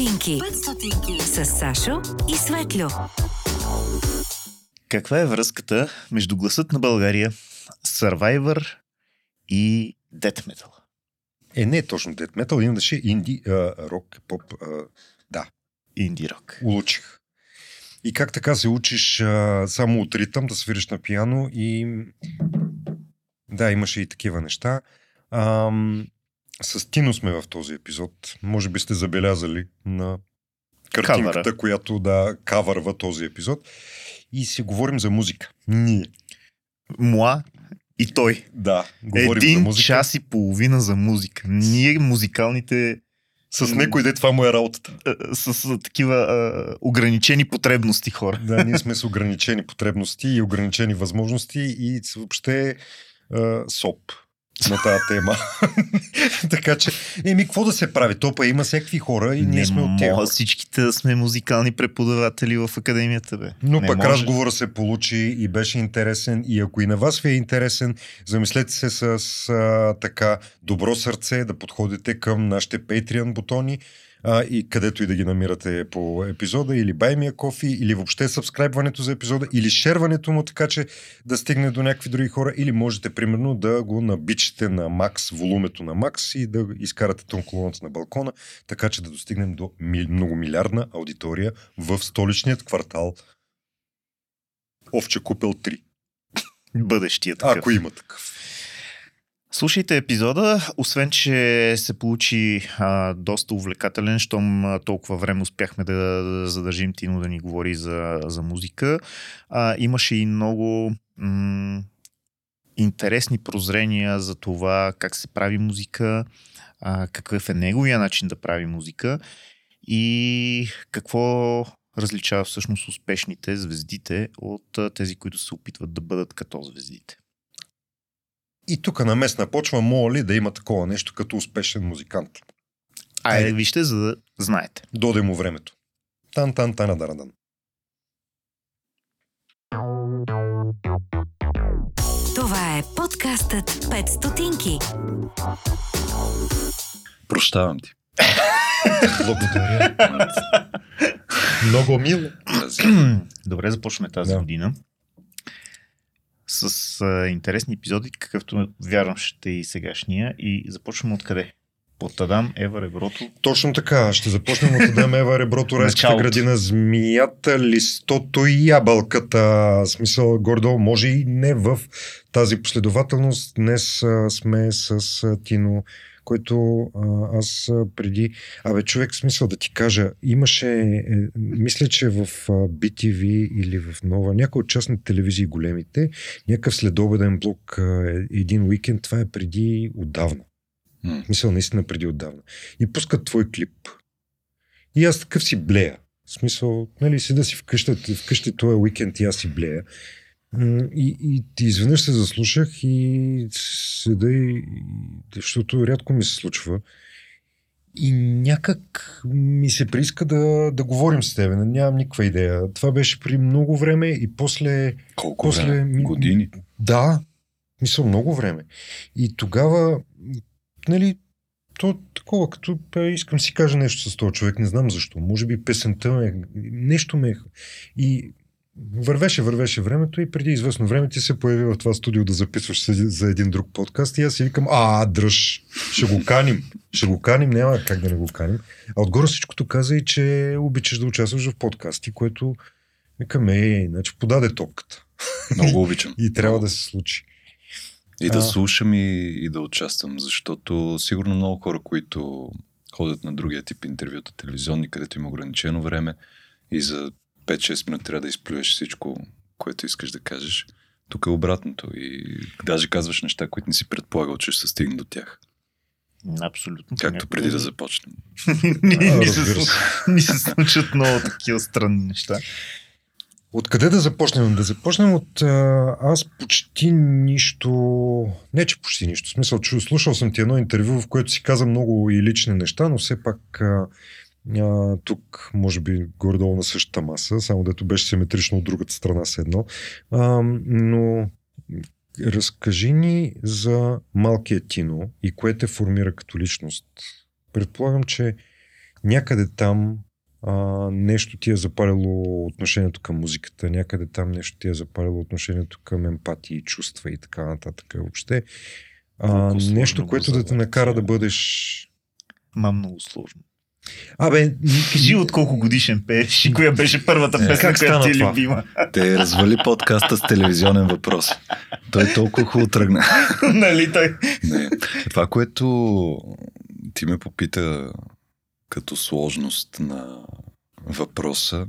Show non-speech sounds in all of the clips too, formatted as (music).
стотинки. 5 стотинки. С Сашо и Светлю. Каква е връзката между гласът на България, Survivor и Death Metal? Е, не е точно Death Metal, имаше инди, а, рок, поп, а, да, Инди рок. улучих. И как така се учиш а, само от ритъм да свириш на пиано и да, имаше и такива неща. Ам, с Тино сме в този епизод. Може би сте забелязали на картинката, Кавъра. която да кавърва този епизод. И си говорим за музика. Ние. Муа и той. Да, говорим Един за музика. час и половина за музика. Ние, музикалните, С някой де това му е работата. а, с, с такива а, ограничени потребности хора. Да, ние сме с ограничени потребности и ограничени възможности и с- въобще а, соп на тази тема. (laughs) така че, еми, какво да се прави? Топа има всякакви хора и ние не сме от тях. всичките сме музикални преподаватели в академията, бе. Но не пък може. разговора се получи и беше интересен. И ако и на вас ви е интересен, замислете се с а, така добро сърце да подходите към нашите Patreon бутони а, и където и да ги намирате по епизода, или баймия кофи, или въобще сабскрайбването за епизода, или шерването му, така че да стигне до някакви други хора, или можете примерно да го набичате на макс, волумето на макс и да изкарате тон колоната на балкона, така че да достигнем до мил, многомилиардна аудитория в столичният квартал Овче купел 3. Бъдещия такъв. Ако има такъв. Слушайте епизода, освен че се получи а, доста увлекателен, щом толкова време успяхме да, да задържим Тино да ни говори за, за музика, а, имаше и много м- интересни прозрения за това как се прави музика, а, какъв е неговия начин да прави музика и какво различава всъщност успешните звездите от а, тези, които се опитват да бъдат като звездите. И тук на местна почва моля ли да има такова нещо като успешен музикант. Айде, Айде. вижте, за да знаете. Доде му времето. Тан тан тан дан Това е подкастът 5 стотинки. Прощавам ти. Благодаря. (laughs) Много мило. Добре, започваме тази Да. година с а, интересни епизоди, какъвто вярвам ще и сегашния. И започваме откъде? Под Адам, Ева, Реброто. Точно така. Ще започнем от Адам Ева, Реброто, (laughs) Райската градина, змията, листото и ябълката. Смисъл, гордо, може и не в тази последователност. Днес а, сме с а, Тино, който а, аз преди... Абе, човек, смисъл да ти кажа, имаше... Е, мисля, че в а, BTV или в Нова, някои от частните телевизии големите, някакъв следобеден блок а, е- един уикенд, това е преди отдавна. М. В Смисъл, наистина преди отдавна. И пускат твой клип. И аз такъв си блея. В смисъл, нали, седа си вкъщи, вкъщи този уикенд и аз си блея. И, и ти изведнъж се заслушах и седа и... Защото рядко ми се случва. И някак ми се прииска да, да говорим с теб. Нямам никаква идея. Това беше при много време и после... Колко После време? Години. Да, мисля много време. И тогава, нали, то такова, като бе, искам си кажа нещо с този човек, не знам защо. Може би песента ме, нещо ме... И вървеше, вървеше времето и преди известно време ти се появи в това студио да записваш за един друг подкаст и аз си викам, а, дръж, ще го каним. Ще го каним, няма как да не го каним. А отгоре всичкото каза и, че обичаш да участваш в подкасти, което викам, е, значи подаде топката. Много обичам. И трябва Много. да се случи. И да А. слушам и, и да участвам, защото сигурно много хора, които ходят на другия тип интервюта, телевизионни, където има ограничено време и за 5-6 минути трябва да изплюеш всичко, което искаш да кажеш. Тук е обратното и даже казваш неща, които не си предполагал, че ще се стигне до тях. Абсолютно. Както преди да започнем. (laughs) ни, се, случат много такива странни неща. Откъде да започнем? Да започнем от... А, аз почти нищо... Не, че почти нищо. В смисъл, чу, слушал съм ти едно интервю, в което си каза много и лични неща, но все пак а, а, тук, може би, горе-долу на същата маса, само дето беше симетрично от другата страна с едно. А, но разкажи ни за малкия Тино и кое те формира като личност. Предполагам, че някъде там а, нещо ти е запалило отношението към музиката, някъде там нещо ти е запалило отношението към емпатии, чувства и така нататък. Въобще а, нещо, което да те накара да бъдеш... Ма много сложно. Абе, Кажи от колко годишен пееш и коя беше първата Е, песен, която ти е любима. Те развали подкаста с телевизионен въпрос. Той толкова хубаво тръгна. (laughs) нали той? Не. Това, което ти ме попита като сложност на въпроса,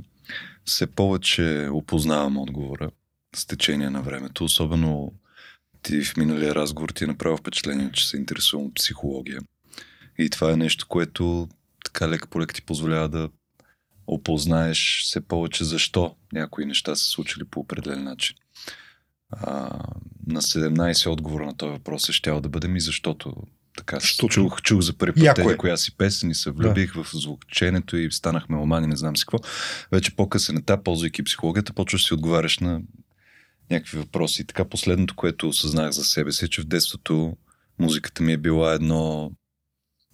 все повече опознавам отговора с течение на времето. Особено ти в миналия разговор ти е направил впечатление, че се интересувам от психология. И това е нещо, което така лека по ти позволява да опознаеш все повече защо някои неща са случили по определен начин. А, на 17 отговора на този въпрос е щял да бъде ми, защото така Защото- чух, чух за първи път е. коя си песен и се влюбих в звученето и станахме омани, не знам си какво. Вече по-късен етап, ползвайки психологията, почваш да си отговаряш на някакви въпроси. И така последното, което осъзнах за себе си, е, че в детството музиката ми е била едно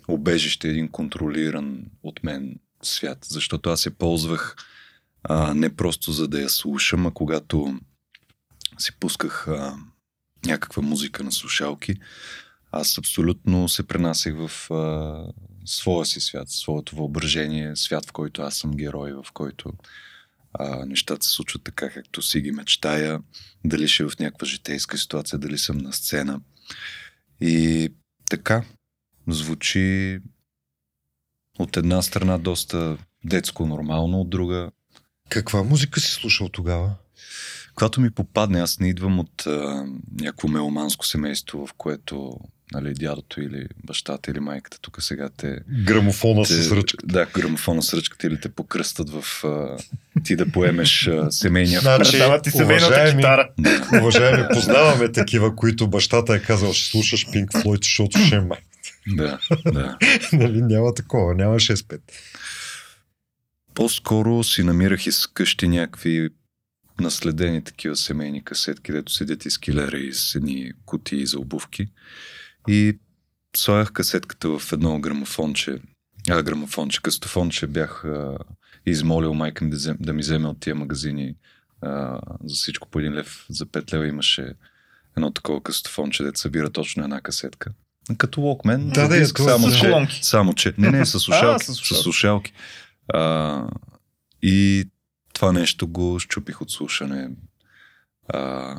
обежище, един контролиран от мен свят, защото аз я ползвах а, не просто за да я слушам, а когато си пусках а, някаква музика на слушалки, аз абсолютно се пренасях в а, своя си свят, своето въображение, свят, в който аз съм герой, в който а, нещата се случват така, както си ги мечтая, дали ще е в някаква житейска ситуация, дали съм на сцена. И така, звучи от една страна доста детско нормално, от друга каква музика си слушал тогава? когато ми попадне, аз не идвам от а, някакво меломанско семейство, в което нали, дядото или бащата или майката тук сега те... Грамофона те с ръчка. Да, грамофона с ръчката или те покръстат в а, ти да поемеш а, семейния Значи, Предава ти семейната уважаеми- китара. Да. Уважаеми, познаваме такива, които бащата е казал, ще слушаш Pink Floyd, защото ще е май. Да, да. (laughs) нали, няма такова, няма 6-5. По-скоро си намирах из къщи някакви наследени такива семейни касетки, дето седят из килера и с едни кутии за обувки. И слагах касетката в едно грамофонче, а, грамофонче, къстофонче бях а, измолил майка ми да, взем, да ми вземе от тия магазини а, за всичко по един лев, за 5 лева имаше едно такова къстофонче, дето събира точно една касетка. Като Walkman, Да, да, е, само, с че, колонки. само че, не, не, с (laughs) слушалки, със с слушалки. слушалки. А, и това нещо го щупих от слушане. А,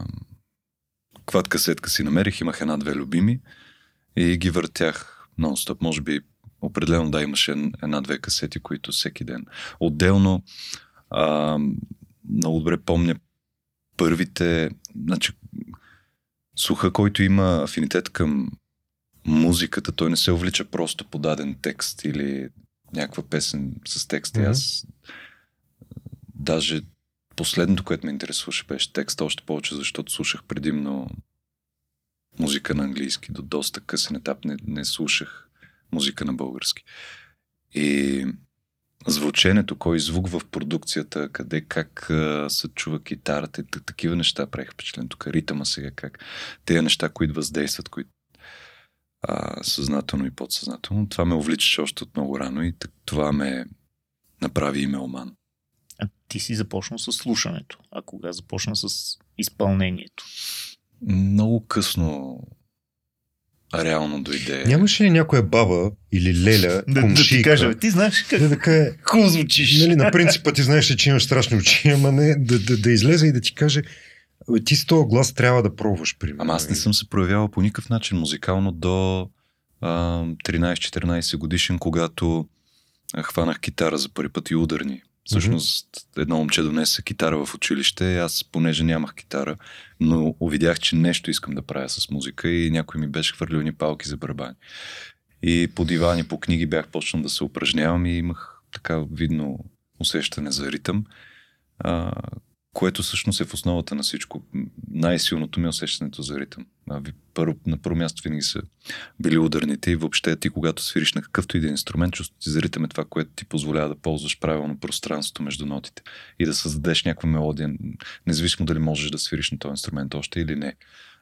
какват касетка си намерих, имах една-две любими и ги въртях нон-стоп. Може би определено да имаше една-две касети, които всеки ден. Отделно а, много добре помня първите, значи слуха, който има афинитет към музиката, той не се увлича просто по даден текст или някаква песен с текст. И Мгм. аз даже последното, което ме интересуваше, беше текста, още повече, защото слушах предимно музика на английски. До доста късен етап не, не слушах музика на български. И звученето, кой звук в продукцията, къде, как а, се чува китарата, и такива неща правих впечатление. Тук ритъма сега, как тези неща, които въздействат, които а, съзнателно и подсъзнателно. Това ме увличаше още от много рано и това ме направи и меломан. А ти си започнал с слушането. А кога започна с изпълнението? Много късно реално дойде. Нямаше ли някоя баба или леля, (laughs) Да, да ти комшийка, кажа, ти знаеш как да, да каже, хубаво звучиш. нали, на (laughs) принципа ти знаеш, ли, че имаш страшни очи, ама не, да, да, да излезе и да ти каже, «Абе, ти с този глас трябва да пробваш, примерно. Ама аз не съм се проявявал по никакъв начин музикално до а, 13-14 годишен, когато хванах китара за първи път и ударни. Всъщност едно момче донесе китара в училище, аз понеже нямах китара, но увидях, че нещо искам да правя с музика и някой ми беше хвърлил ни палки за барабани. И по дивани, по книги бях почнал да се упражнявам и имах така видно усещане за ритъм, а, което всъщност е в основата на всичко. Най-силното ми е усещането за ритъм. Първо, на първо място винаги са били ударните и въобще ти, когато свириш на какъвто и да е инструмент, чувството ти за ритъм е това, което ти позволява да ползваш правилно пространството между нотите и да създадеш някаква мелодия, независимо дали можеш да свириш на този инструмент още или не.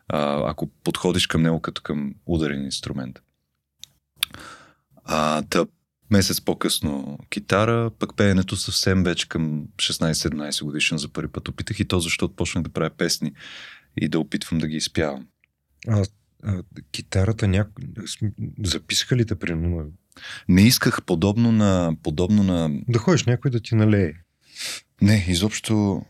А, ако подходиш към него като към ударен инструмент. А, да, месец по-късно китара, пък пеенето съвсем вече към 16-17 годишен за първи път опитах и то защото почнах да правя песни и да опитвам да ги изпявам. А, а китарата няко... записаха ли те примерно? Не исках подобно на, подобно на... Да ходиш някой да ти налее. Не, изобщо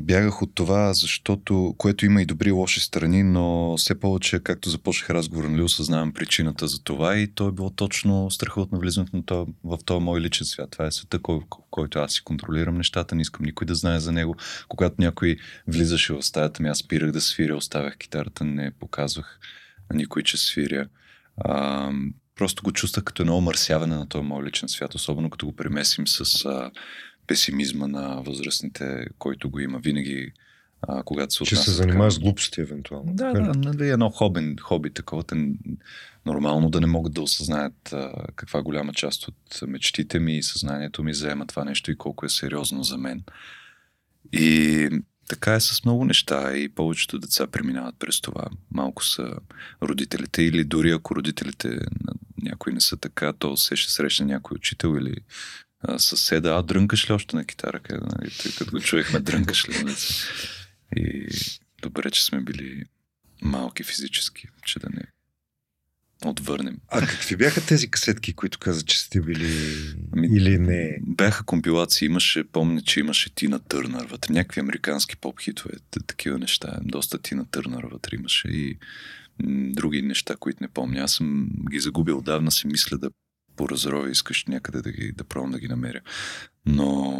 бягах от това, защото, което има и добри и лоши страни, но все повече, както започнах разговор, нали, осъзнавам причината за това и то е било точно страха от навлизането на в този мой личен свят. Това е света, кой, който аз си контролирам нещата, не искам никой да знае за него. Когато някой влизаше в стаята ми, аз спирах да свиря, оставях китарата, не показвах на никой, че свиря. А, просто го чувствах като едно омърсяване на този мой личен свят, особено като го премесим с а, песимизма на възрастните, който го има винаги, а, когато се Че се занимаваш с глупости, евентуално. Да, да, нали, едно хоби, хоби такова. Те, нормално да не могат да осъзнаят а, каква голяма част от мечтите ми и съзнанието ми заема това нещо и колко е сериозно за мен. И така е с много неща и повечето деца преминават през това. Малко са родителите или дори ако родителите на някои не са така, то се ще срещне някой учител или а, съседа, а дрънкаш ли още на китара? Нали? Тъй като го чуехме, дрънкаш ли? Нали? И добре, че сме били малки физически, че да не отвърнем. А какви бяха тези касетки, които каза, че сте били ами, или не? Бяха компилации. Имаше, помня, че имаше Тина Търнър вътре. Някакви американски поп-хитове. Такива неща. Доста Тина Търнър вътре имаше и м- други неща, които не помня. Аз съм ги загубил отдавна, си мисля да поразровя, искаш някъде да ги да пробвам да ги намеря. Но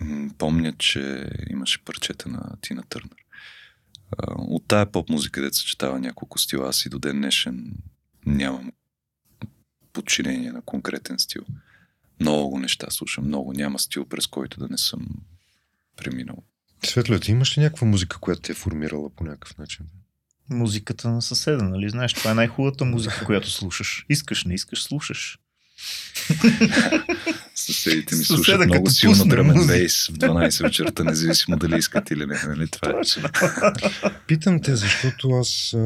м- помня, че имаше парчета на Тина Търнър. От тая поп музика, де се четава няколко стила, аз и до ден днешен нямам подчинение на конкретен стил. Много неща слушам, много. Няма стил, през който да не съм преминал. Светло, ти имаш ли някаква музика, която те е формирала по някакъв начин? Музиката на съседа, нали? Знаеш, това е най-хубавата музика, която слушаш. Искаш, не искаш, слушаш. Съседите ми слушат Съседа, много силно драмен бейс в 12 вечерта, независимо дали искат или не. Нали? Това е. (laughs) Питам те, защото аз,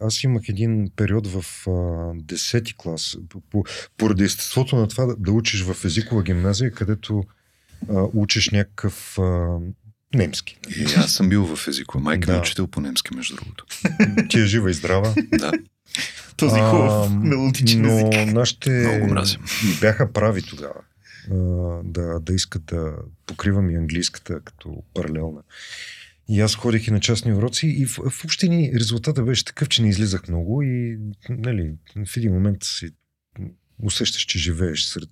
аз имах един период в 10-ти клас, по, поради естеството на това да, да учиш в езикова гимназия, където а, учиш някакъв а, немски. И аз съм бил в езикова. Майка да. ми е учител по немски, между другото. Ти е жива и здрава. да. Този хубав мелодичен но език. Но нашите Много мразим. бяха прави тогава. Да, да искат да покривам и английската като паралелна. И аз ходих и на частни уроци и в, в общини резултата беше такъв, че не излизах много и нали, в един момент си усещаш, че живееш сред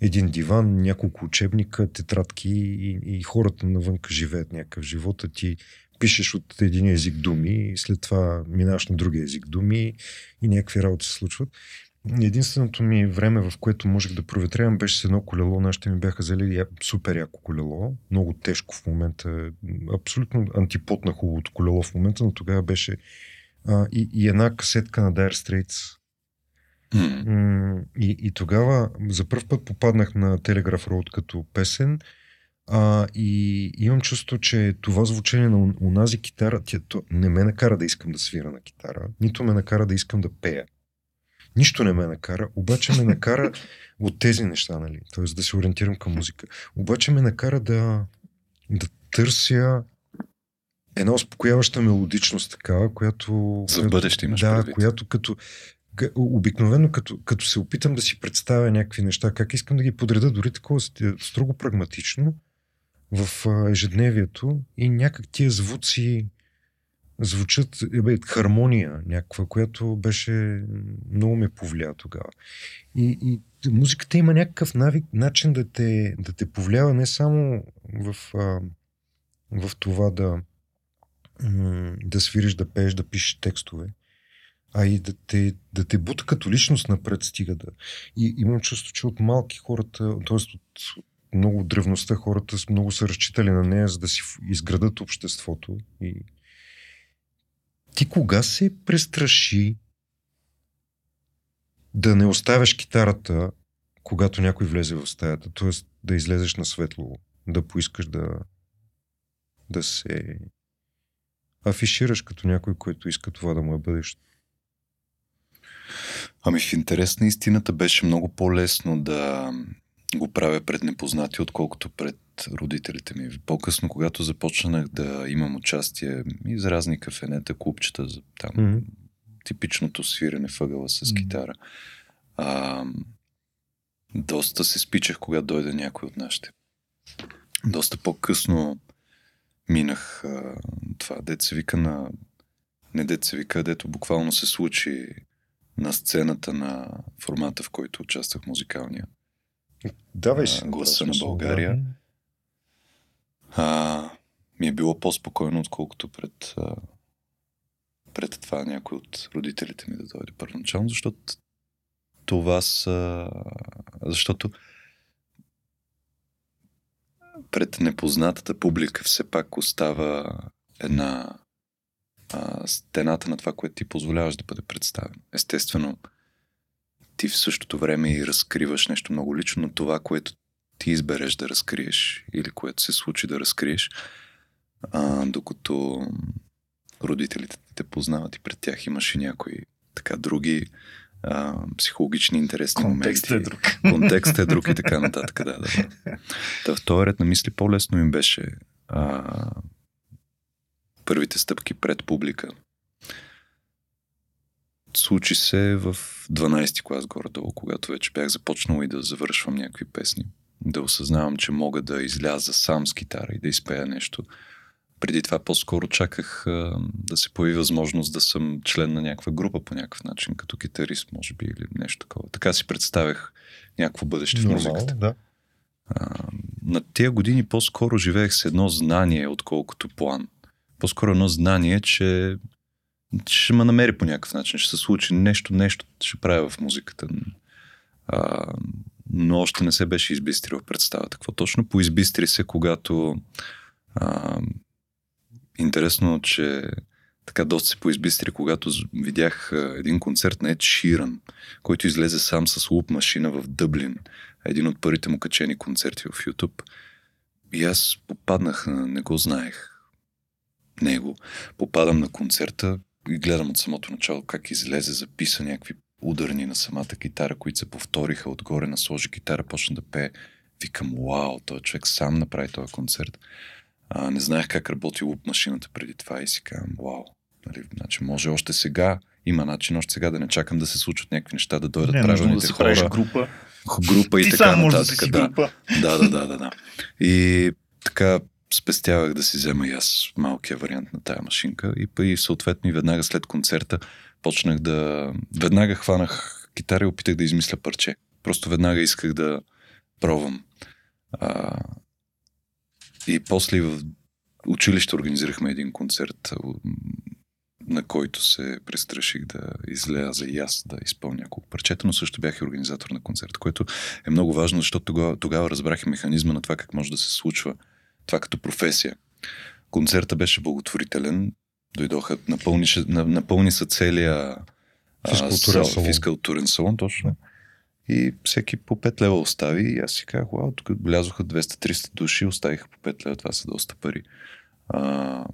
един диван, няколко учебника, тетрадки и, и хората навънка живеят някакъв живот, а ти пишеш от един език думи и след това минаваш на другия език думи и някакви работи се случват. Единственото ми време, в което можех да проветрявам, беше с едно колело. Нашите ми бяха взели супер яко колело. Много тежко в момента. Абсолютно антипод на хубавото колело в момента, но тогава беше а, и, и една касетка на Dire Straits. Mm. И, и тогава за първ път попаднах на Telegraph Road като песен а, и имам чувство, че това звучение на унази китара тя, то не ме накара да искам да свира на китара, нито ме накара да искам да пея. Нищо не ме накара, обаче ме накара (laughs) от тези неща, нали? т.е. да се ориентирам към музика. Обаче ме накара да, да търся една успокояваща мелодичност такава, която... За бъдеще имаш Да, предвид. която като... Обикновено, като, като се опитам да си представя някакви неща, как искам да ги подреда, дори такова строго прагматично, в ежедневието и някак тия звуци звучат, бе, хармония някаква, която беше много ме повлия тогава. И, и музиката има някакъв навик, начин да те, да те повлиява не само в, в това да, да свириш, да пееш, да пишеш текстове, а и да те, да те бута като личност напред стига да. И имам чувство, че от малки хората, т.е. от много древността хората много са разчитали на нея, за да си изградат обществото. И ти кога се престраши да не оставяш китарата, когато някой влезе в стаята, т.е. да излезеш на светло, да поискаш да, да се афишираш като някой, който иска това да му е бъдещето? Ами в интерес на истината беше много по-лесно да го правя пред непознати, отколкото пред родителите ми. По-късно, когато започнах да имам участие и за разни кафенета, клубчета, за там Мгм. типичното свирене въгъла с китара. А, доста се спичах, когато дойде някой от нашите. Доста по-късно минах а, това, се вика на... Не се вика, дето буквално се случи на сцената на формата, в който участвах музикалния. Давай си. гласа на България. да. А, ми е било по-спокойно, отколкото пред, а, пред това някой от родителите ми да дойде първоначално, защото това са... Защото пред непознатата публика все пак остава една а, стената на това, което ти позволяваш да бъде представено. Естествено, ти в същото време и разкриваш нещо много лично, но това, което ти избереш да разкриеш или което се случи да разкриеш, а, докато родителите те познават и пред тях имаш и някои така други а, психологични интересни Контекстът е моменти. друг. (laughs) Контекстът е друг и така нататък. Да, да, да. Та, в този ред на мисли по-лесно им беше а, първите стъпки пред публика. Случи се в 12-ти клас горе-долу, когато вече бях започнал и да завършвам някакви песни. Да осъзнавам, че мога да изляза сам с китара и да изпея нещо. Преди това по-скоро чаках а, да се появи възможност да съм член на някаква група по някакъв начин, като китарист, може би, или нещо такова. Така си представях някакво бъдеще в Нормално, музиката. да. А, на тия години по-скоро живеех с едно знание, отколкото план. По-скоро едно знание, че ще ме намери по някакъв начин, ще се случи нещо, нещо ще правя в музиката. А, но още не се беше избистрил в представата. Какво точно поизбистри се, когато а, интересно, че така доста се поизбистри, когато видях един концерт на Ед Ширан, който излезе сам с луп машина в Дъблин. Един от първите му качени концерти в YouTube. И аз попаднах, на- не го знаех него. Попадам на концерта и гледам от самото начало как излезе, записа някакви ударни на самата китара, които се повториха отгоре, насложи китара, почна да пее. Викам, вау, този човек сам направи този концерт. А, не знаех как работи луп машината преди това и си казвам, вау. Нали, значи може още сега, има начин още сега да не чакам да се случват някакви неща, да дойдат Не е нужно да правилните се хора, група. група и Ти така сам можеш да нататък. си да. група. Да, да, да, да, да. И така спестявах да си взема и аз малкия вариант на тая машинка и, и съответно и веднага след концерта почнах да... Веднага хванах китара и опитах да измисля парче. Просто веднага исках да пробвам. А, и после в училище организирахме един концерт, на който се престраших да изляза и аз да изпълня няколко парчета, но също бях и организатор на концерт, което е много важно, защото тогава, тогава разбрах и механизма на това как може да се случва това като професия. Концерта беше благотворителен, дойдоха, напълни, на- напълни са целия Физкултурен сал- салон. физкултурен салон, точно. И всеки по 5 лева остави и аз си казах, вау, тук влязоха 200-300 души, оставиха по 5 лева, това са доста пари. А,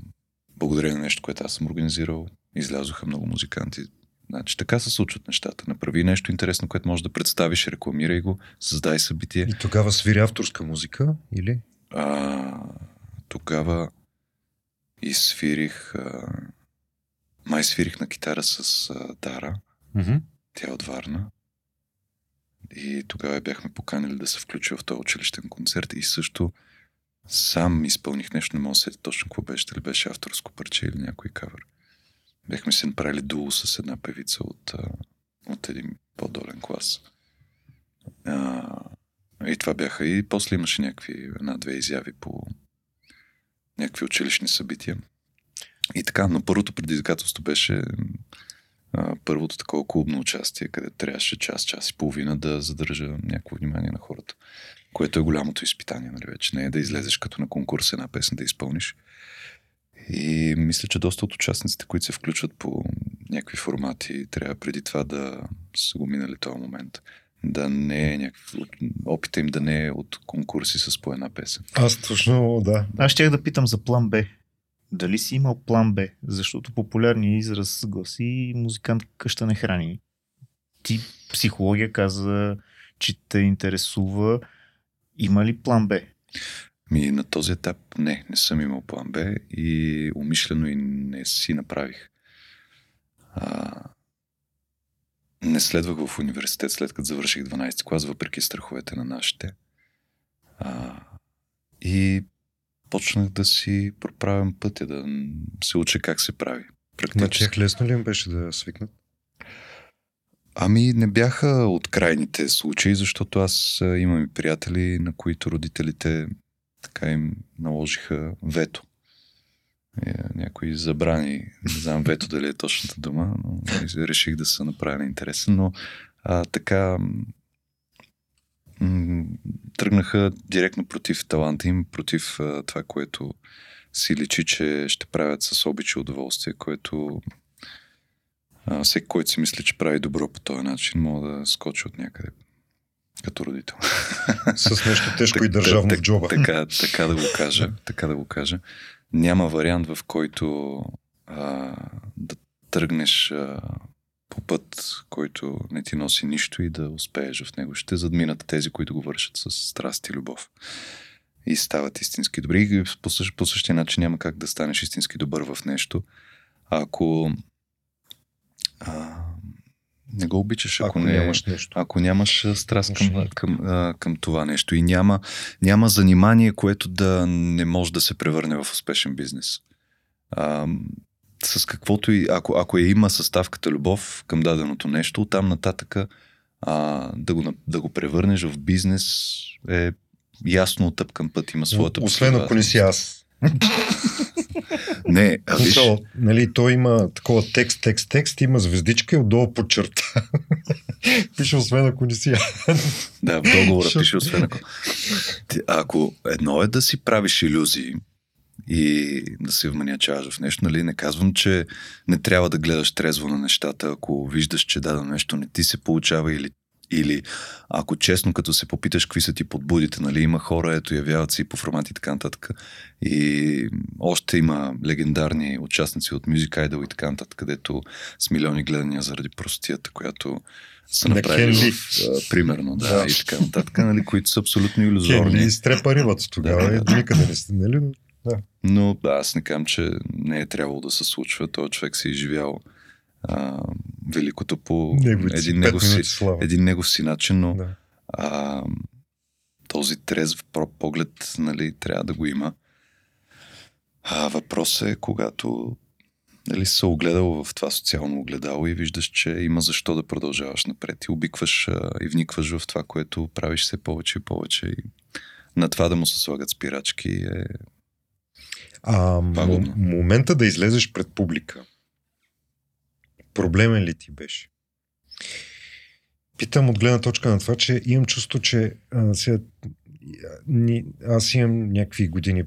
благодарение на нещо, което аз съм организирал, излязоха много музиканти. Значи така се случват нещата. Направи нещо интересно, което можеш да представиш, рекламирай го, създай събитие. И тогава свири авторска музика или? А, тогава и свирих, а, май свирих на китара с а, Дара, Mm-hmm. тя е от Варна. И тогава бяхме поканили да се включи в този училищен концерт и също сам изпълних нещо, не мога да се сетя точно какво беше, дали беше авторско парче или някой кавър. Бяхме се направили дуо с една певица от, от един по-долен клас. А, и това бяха. И после имаше някакви една-две изяви по някакви училищни събития. И така, но първото предизвикателство беше а, първото такова клубно участие, къде трябваше час, час и половина да задържа някакво внимание на хората. Което е голямото изпитание, нали вече. Не е да излезеш като на конкурс една песен да изпълниш. И мисля, че доста от участниците, които се включват по някакви формати, трябва преди това да са го минали този момент. Да не е някакъв... Опита им да не е от конкурси с по една песен. Аз точно, да. Аз щях да питам за план Б. Дали си имал план Б? Защото популярният израз гласи музикант къща не храни. ти психология каза, че те интересува. Има ли план Б? Ми на този етап не, не съм имал план Б и умишлено и не си направих. А, не следвах в университет след като завърших 12 клас, въпреки страховете на нашите. А, и почнах да си проправям пътя, да се уча как се прави. На Практически. тях лесно ли им беше да свикнат? Ами не бяха от крайните случаи, защото аз имам и приятели, на които родителите така им наложиха вето. Е, някои забрани, не знам вето дали е точната дума, но реших да се направя интересен, но а, така м- тръгнаха директно против таланта им, против а, това, което си личи, че ще правят с обич и удоволствие, което а, всеки, който си мисли, че прави добро по този начин, мога да скочи от някъде като родител. С нещо тежко (laughs) и държавно в джоба. Така, така да го кажа. така да го кажа. Няма вариант, в който а, да тръгнеш а, по път, който не ти носи нищо и да успееш в него. Ще задминат тези, които го вършат с страст и любов. И стават истински добри. И по, същ, по същия начин няма как да станеш истински добър в нещо, ако а, не го обичаш, ако, Ако не, нямаш нещо. ако нямаш страст към, към, към това нещо и няма, няма занимание, което да не може да се превърне в успешен бизнес. А, с каквото и, ако, ако я има съставката любов към даденото нещо, оттам нататъка а, да, го, да го превърнеш в бизнес е ясно оттъпкан път, има своята Освен ако не си аз. (laughs) (laughs) Не, а виж, Смисъл, нали, той има такова текст, текст, текст, има звездичка и отдолу под черта. (laughs) Пише, освен ако не си. (laughs) Да, в договора пише освен ако. Ти- Ако едно е да си правиш иллюзии и да се вманячаваш в нещо, нали, не казвам, че не трябва да гледаш трезво на нещата, ако виждаш, че дадено нещо не ти се получава или или ако честно, като се попиташ какви са ти подбудите, нали, има хора, ето явяват се и по формати и така нататък. И още има легендарни участници от Music Idol и така нататък, където с милиони гледания заради простията, която са На направили Кен Ли. в, а, примерно, да, Да. и така нататък, нали, които са абсолютно иллюзорни. ли изтрепа рибата тогава Да, да, и да. никъде не сте, нали? Но да, аз не казвам, че не е трябвало да се случва. Той човек си е изживял а, великото по един, негов си, слава. един негов си начин, но Да. а, този трезв поглед нали, трябва да го има. А въпросът е, когато нали, се огледал в това социално огледало и виждаш, че има защо да продължаваш напред и обикваш а, и вникваш в това, което правиш все повече и повече. И на това да му се слагат спирачки е... А м- момента да излезеш пред публика, проблемен ли ти беше? Питам от гледна точка на това, че имам чувство, че а, сега, ни, аз имам някакви години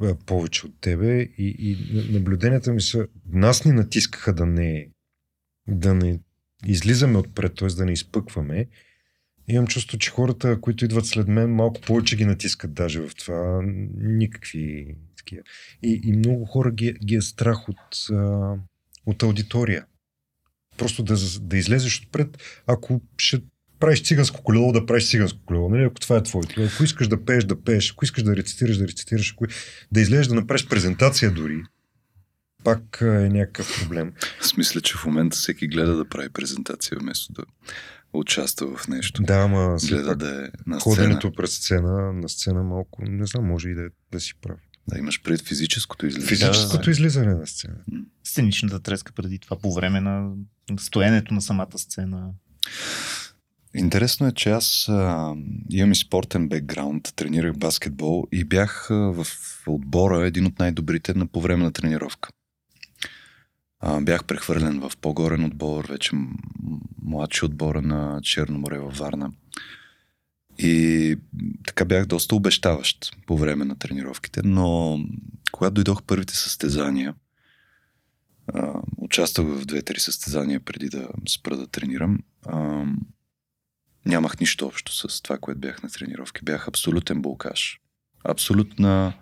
а, повече от тебе и, и наблюденията ми са, нас ни натискаха да не, да не излизаме отпред, т.е. да не изпъкваме. Имам чувство, че хората, които идват след мен, малко повече ги натискат даже в това. Никакви такива. И, и много хора ги, ги е страх от, а, от аудитория. Просто да, да излезеш отпред, ако ще правиш циганско колело, да правиш циганско колело. Нали? Ако това е твоето. Ако искаш да пееш, да пееш. Ако искаш да рецитираш, да рецитираш. Ако... Да излезеш да направиш презентация дори. Пак е някакъв проблем. Аз мисля, че в момента всеки гледа да прави презентация, вместо да участва в нещо. Да, ама гледа да е на сцена. ходенето през сцена, на сцена малко, не знам, може и да, да си прав. Да имаш пред физическото излизане. Физическото излизане на сцена. Сценичната треска преди това, по време на стоенето на самата сцена. Интересно е, че аз а, имам и спортен бекграунд, тренирах баскетбол и бях а, в отбора един от най-добрите на по време на тренировка. А, бях прехвърлен в по-горен отбор, вече младши отбора на Черно море във Варна. И така бях доста обещаващ по време на тренировките, но когато дойдох първите състезания, участвах в две-три състезания преди да спра да тренирам. Нямах нищо общо с това, което бях на тренировки. Бях абсолютен булкаш. Абсолютна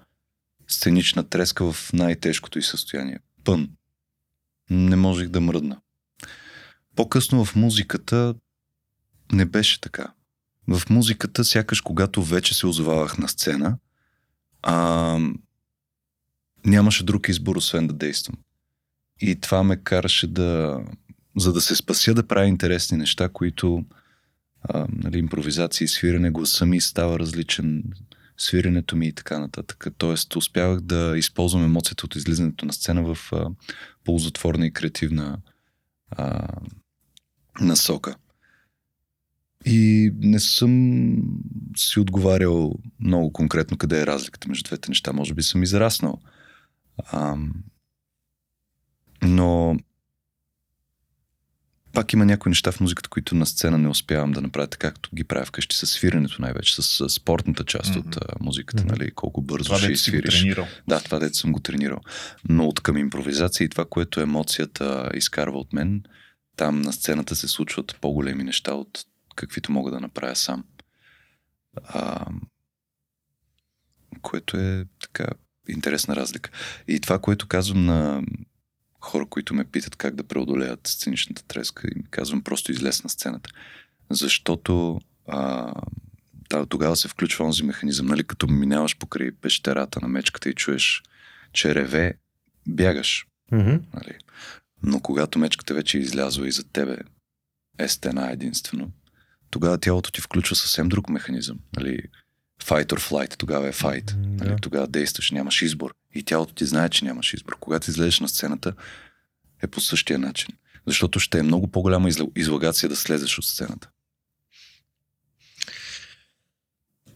сценична треска в най-тежкото и състояние. Пън. Не можех да мръдна. По-късно в музиката не беше така. В музиката, сякаш когато вече се озовавах на сцена, а, нямаше друг избор, освен да действам. И това ме караше да, за да се спася, да правя интересни неща, които а, нали, и свирене, гласа ми става различен, свиренето ми и така нататък. Тоест, успявах да използвам емоцията от излизането на сцена в а, ползотворна и креативна а, насока. И не съм си отговарял много конкретно къде е разликата между двете неща. Може би съм израснал. А, но пак има някои неща в музиката, които на сцена не успявам да направя така, както ги правя вкъщи с свирането най-вече, с, спортната част mm-hmm. от а, музиката, mm-hmm. нали, колко бързо това, ще свириш. Да, това дете съм го тренирал. Но от към импровизация и това, което емоцията изкарва от мен, там на сцената се случват по-големи неща от каквито мога да направя сам. А, което е така интересна разлика. И това, което казвам на хора, които ме питат как да преодолеят сценичната треска и ми казвам просто излез на сцената. Защото а, да, тогава се включва онзи механизъм, нали, като минаваш покрай пещерата на мечката и чуеш, че реве, бягаш. Mm-hmm. Нали. Но когато мечката вече е излязла и за тебе е стена единствено, тогава тялото ти включва съвсем друг механизъм. Нали. Fight or flight, тогава е fight. Mm, нали, тогава действаш, нямаш избор. И тялото ти знае, че нямаш избор. Когато излезеш на сцената, е по същия начин. Защото ще е много по-голяма излагация да слезеш от сцената.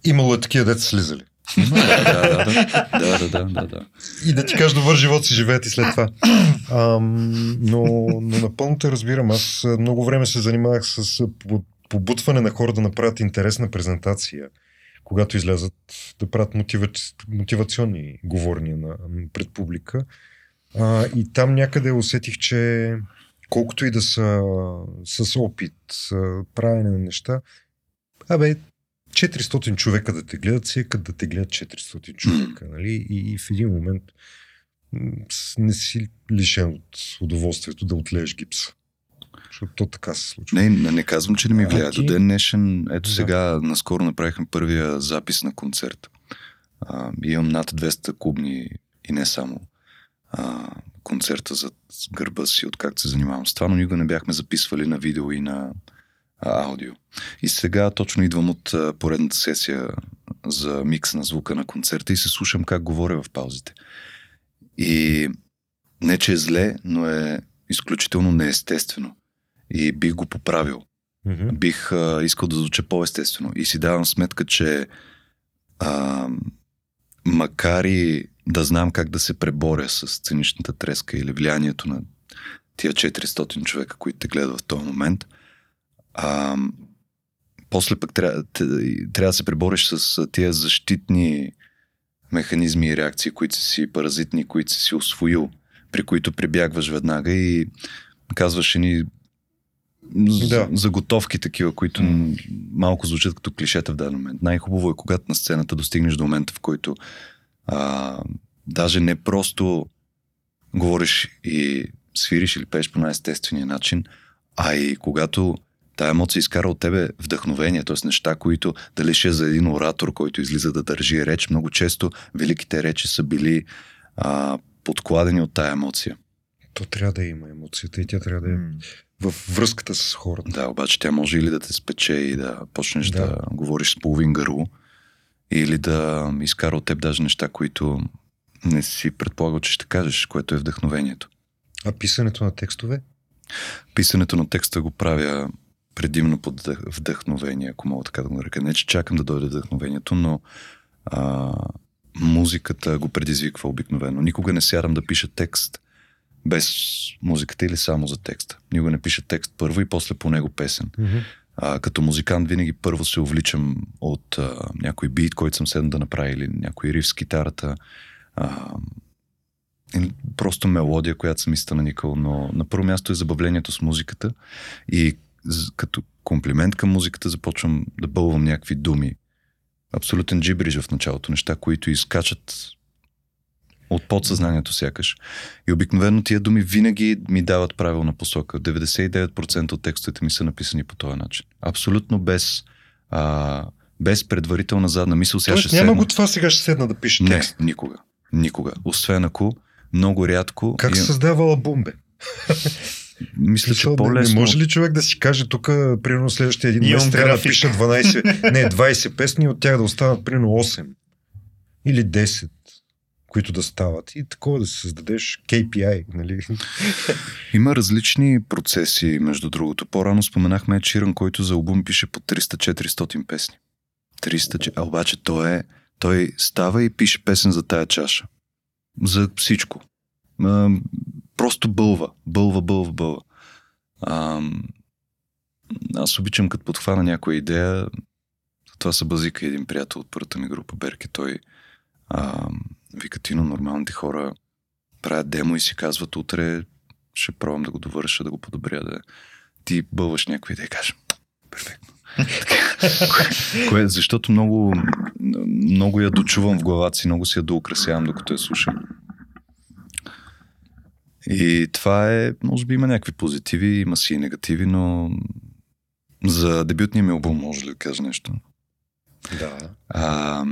Имало е такива деца слизали. да, да, да, да, да, да, да. И да ти кажа добър живот си живеят и след това. Ам, но, но напълно те разбирам. Аз много време се занимавах с побутване на хора да направят интересна презентация когато излязат да правят мотива... мотивационни говорния на, пред публика. А, и там някъде усетих, че колкото и да са с опит, правене на неща, абе, 400 човека да те гледат, си да те гледат 400 човека, нали? И, и в един момент не си лишен от удоволствието да отлееш гипса. Защото то така се случва. Не, не, казвам, че не ми влияе. До ден днешен, ето да. сега, наскоро направихме първия запис на концерт. А, имам над 200 клубни и не само а, концерта за гърба си, откакто се занимавам с това, но никога не бяхме записвали на видео и на а, аудио. И сега точно идвам от а, поредната сесия за микс на звука на концерта и се слушам как говоря в паузите. И не, че е зле, но е изключително неестествено и бих го поправил. Mm-hmm. Бих а, искал да звуча по-естествено. И си давам сметка, че а, макар и да знам как да се преборя с сценичната треска или влиянието на тия 400 човека, които те гледат в този момент, а, после пък трябва, трябва да се пребориш с тия защитни механизми и реакции, които си паразитни, които си си освоил, при които прибягваш веднага и казваш ни да. заготовки такива, които mm. малко звучат като клишета в даден момент. Най-хубаво е, когато на сцената достигнеш до момента, в който а, даже не просто говориш и свириш или пееш по най-естествения начин, а и когато тая емоция изкара от тебе вдъхновение, т.е. неща, които дали ще е за един оратор, който излиза да държи реч, много често великите речи са били а, подкладени от тая емоция. То трябва да има емоцията и тя трябва да е в връзката с хората. Да, обаче тя може или да те спече и да почнеш да, да говориш с половин гърло, или да изкара от теб даже неща, които не си предполагал, че ще кажеш, което е вдъхновението. А писането на текстове? Писането на текста го правя предимно под вдъхновение, ако мога така да го нарека. Не, че чакам да дойде вдъхновението, но а, музиката го предизвиква обикновено. Никога не сядам да пиша текст без музиката или само за текста. Никога не пиша текст първо и после по него песен. Mm-hmm. А, като музикант винаги първо се увличам от а, някой бит, който съм седнал да направя или някой риф с китарата. А, или просто мелодия, която съм изтънаникал, но на първо място е забавлението с музиката и като комплимент към музиката започвам да бълвам някакви думи. Абсолютен джибриж в началото, неща, които изкачат от подсъзнанието сякаш. И обикновено тия думи винаги ми дават правилна посока. 99% от текстовете ми са написани по този начин. Абсолютно без, а, без предварителна задна мисъл. Сега Тоест ще няма седна. го това сега ще седна да пише Не, текст. никога. Никога. Освен ако много рядко. Как и- се създава албум, бе? (laughs) Мисля, че по-лесно. Не може ли човек да си каже тук, примерно следващия един месец трябва да пиша 12, (laughs) не, 20 песни, от тях да останат примерно 8 или 10, които да стават. И такова да си създадеш KPI, нали? (laughs) Има различни процеси, между другото. По-рано споменахме Чиран, който за албум пише по 300-400 песни. 300, че- а обаче той е, той става и пише песен за тая чаша. За всичко. Просто бълва, бълва, бълва, бълва. Аз обичам като подхвана някоя идея, това са базика един приятел от първата ми група Берки. Той а, вика, нормалните хора правят демо и си казват, утре ще пробвам да го довърша, да го подобря, да ти бълваш някой идея и кажеш, перфектно. (laughs) Кое, защото много, много я дочувам в главата си, много си я доукрасявам, докато я слушам. И това е, може би има някакви позитиви, има си и негативи, но за дебютния ми албум може ли да кажа нещо? Да. А,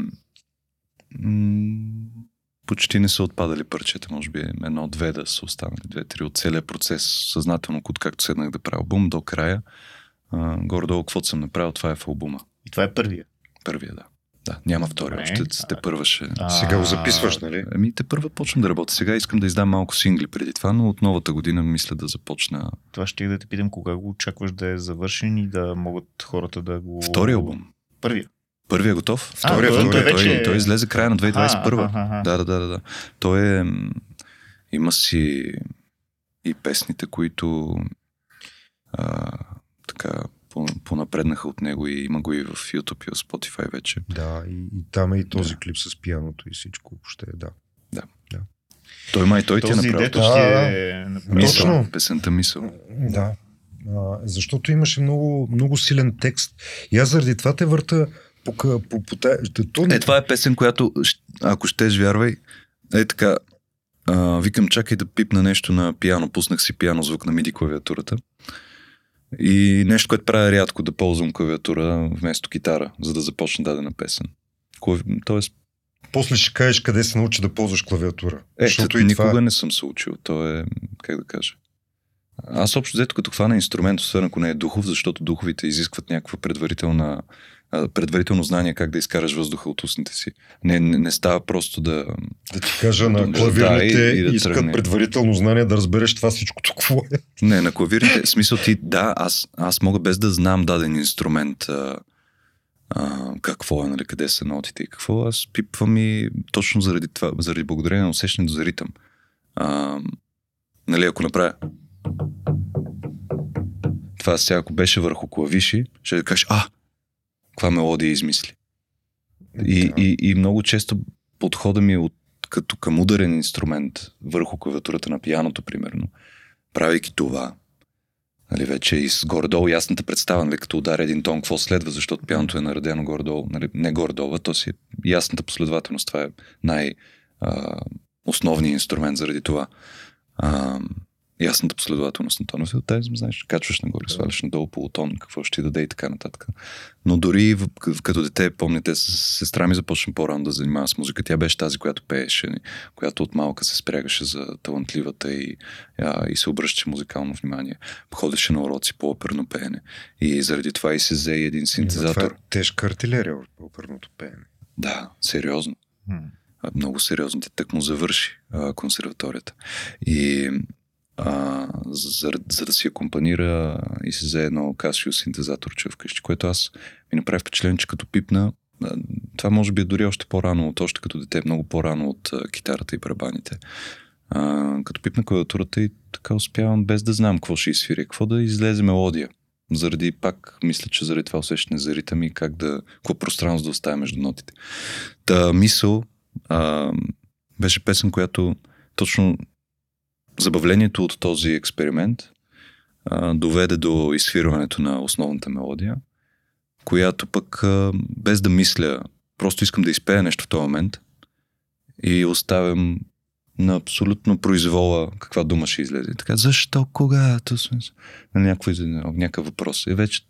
м- почти не са отпадали парчета, може би едно-две да са останали, две-три от целият процес, съзнателно, откакто седнах да правя албум до края. А, горе-долу, каквото съм направил, това е в албума. И това е първия. Първия, да. Да, няма втори, още те първа ще... Сега го записваш, нали? Ами те първа почвам да работя. Сега искам да издам малко сингли преди това, но от новата година мисля да започна Това ще да те питам кога го очакваш да е завършен и да могат хората да го... втори албум. Първия. Първия е готов. Втория, той- втория. той той, вече- той излезе края на 2021. Аха, аха, аха. Да, да, да, да, да. Той е... Има си и песните, които а, така по- понапреднаха от него и има го и в YouTube и в Spotify вече. Да, и, и там е и този Да. клип с пианото и всичко. Въобще, да. Той май той ти е Този направил. Да, ще да. е... Мисъл, Точно. песента Мисъл. Да. А, защото имаше много, много силен текст. И аз заради това те върта по, по, по, то, Е, това е песен, която, ако щеш, вярвай, е така, а, викам, чакай да пипна нещо на пиано, пуснах си пиано звук на MIDI клавиатурата. И нещо, което правя рядко, да ползвам клавиатура вместо китара, за да започне дадена песен. Клави... Тоест, После ще кажеш къде се научи да ползваш клавиатура. е, защото и никога това... не съм се учил. То е, как да кажа. Аз общо взето като хвана инструмент, освен ако не е духов, защото духовите изискват някаква предварителна предварително знание как да изкараш въздуха от устните си. Не, не, не става просто да... Да ти кажа на Да, клавирните и- и да искат тръгне. предварително знание да разбереш това всичкото (laughs) какво е. Не, на клавирите, в смисъл ти, да, аз, аз мога без да знам даден инструмент а, а, какво е, нали, къде са нотите и какво, аз пипвам и точно заради това, заради благодарение на усещането за ритъм. А, нали, ако направя това сега, ако беше върху клавиши, ще да кажеш, а, каква мелодия измисли. И, Да. и, и много често подхода ми е от, като към ударен инструмент върху клавиатурата на пияното, примерно. Правейки това, нали, вече и с горе-долу ясната представа, нали, като ударя един тон, какво следва, защото пияното е наредено горе-долу, нали, не горе-долу, то си е ясната последователност. Това е най- а, основният инструмент заради това. А, ясната последователност на тоновете, от тази, знаеш, качваш нагоре, сваляш надолу полутон, какво ще ти даде и така нататък. Но дори в, като дете, помните, с сестра ми започна по-рано да занимава с музика. Тя беше тази, която пееше, която от малка се спрягаше за талантливата и, а, и се обръщаше музикално внимание. Ходеше на уроци по оперно пеене. И заради това и се взе един Това е синтезатор. тежка артилерия в оперното пеене. Да, сериозно. М. Много сериозно. Тя тък му завърши а, консерваторията. И а, за, за да си акомпанира и се взе едно Casio синтезаторче вкъщи, което аз ми направи впечатление, че като пипна, това може би е дори още по-рано, от още като дете, много по-рано от китарата и барабаните. А, като пипна клавиатурата и така успявам без да знам какво ще изсвиря, какво да излезе мелодия. Заради пак, мисля, че заради това усещане за ритъм и как да, какво пространство да оставя между нотите. Та мисъл а, беше песен, която точно забавлението от този експеримент а, доведе до изсвирването на основната мелодия, която пък а, без да мисля, просто искам да изпея нещо в този момент и оставям на абсолютно произвола каква дума ще излезе. Така, защо, кога, то сме... На някакъв, някакъв въпрос. И вече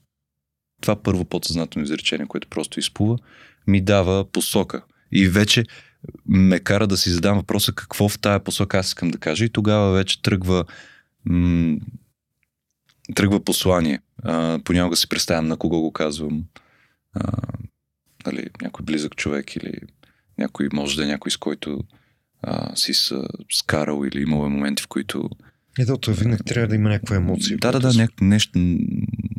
това първо подсъзнателно изречение, което просто изплува, ми дава посока. И вече ме кара да си задам въпроса какво в тая посока аз искам да кажа. И тогава вече тръгва м- тръгва послание. А, понякога си представям на кого го казвам. А, нали, някой близък човек или някой, може да е някой, с който а, си са скарал или имал моменти, в които... Ето, то винаги трябва да има някаква емоция. Да, да, да, ня... нещо,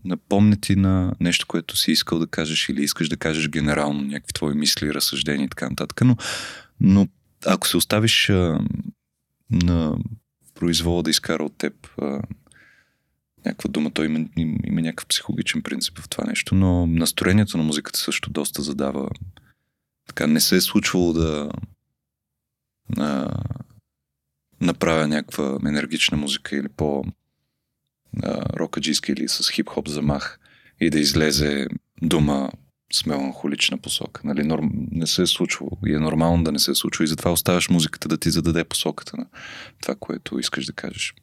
напомня ти на нещо, което си искал да кажеш или искаш да кажеш генерално, някакви твои мисли, разсъждения и така нататък. Но, но ако се оставиш а, на произвола да изкара от теб а, някаква дума, той има, има, има някакъв психологичен принцип в това нещо, но настроението на музиката също доста задава. Така не се е случвало да а, направя някаква енергична музика или по рокаджийска или с хип-хоп замах и да излезе дума с меланхолична посока. Нали, норм... Не се е случвало и е нормално да не се е случва и затова оставаш музиката да ти зададе посоката на това, което искаш да кажеш.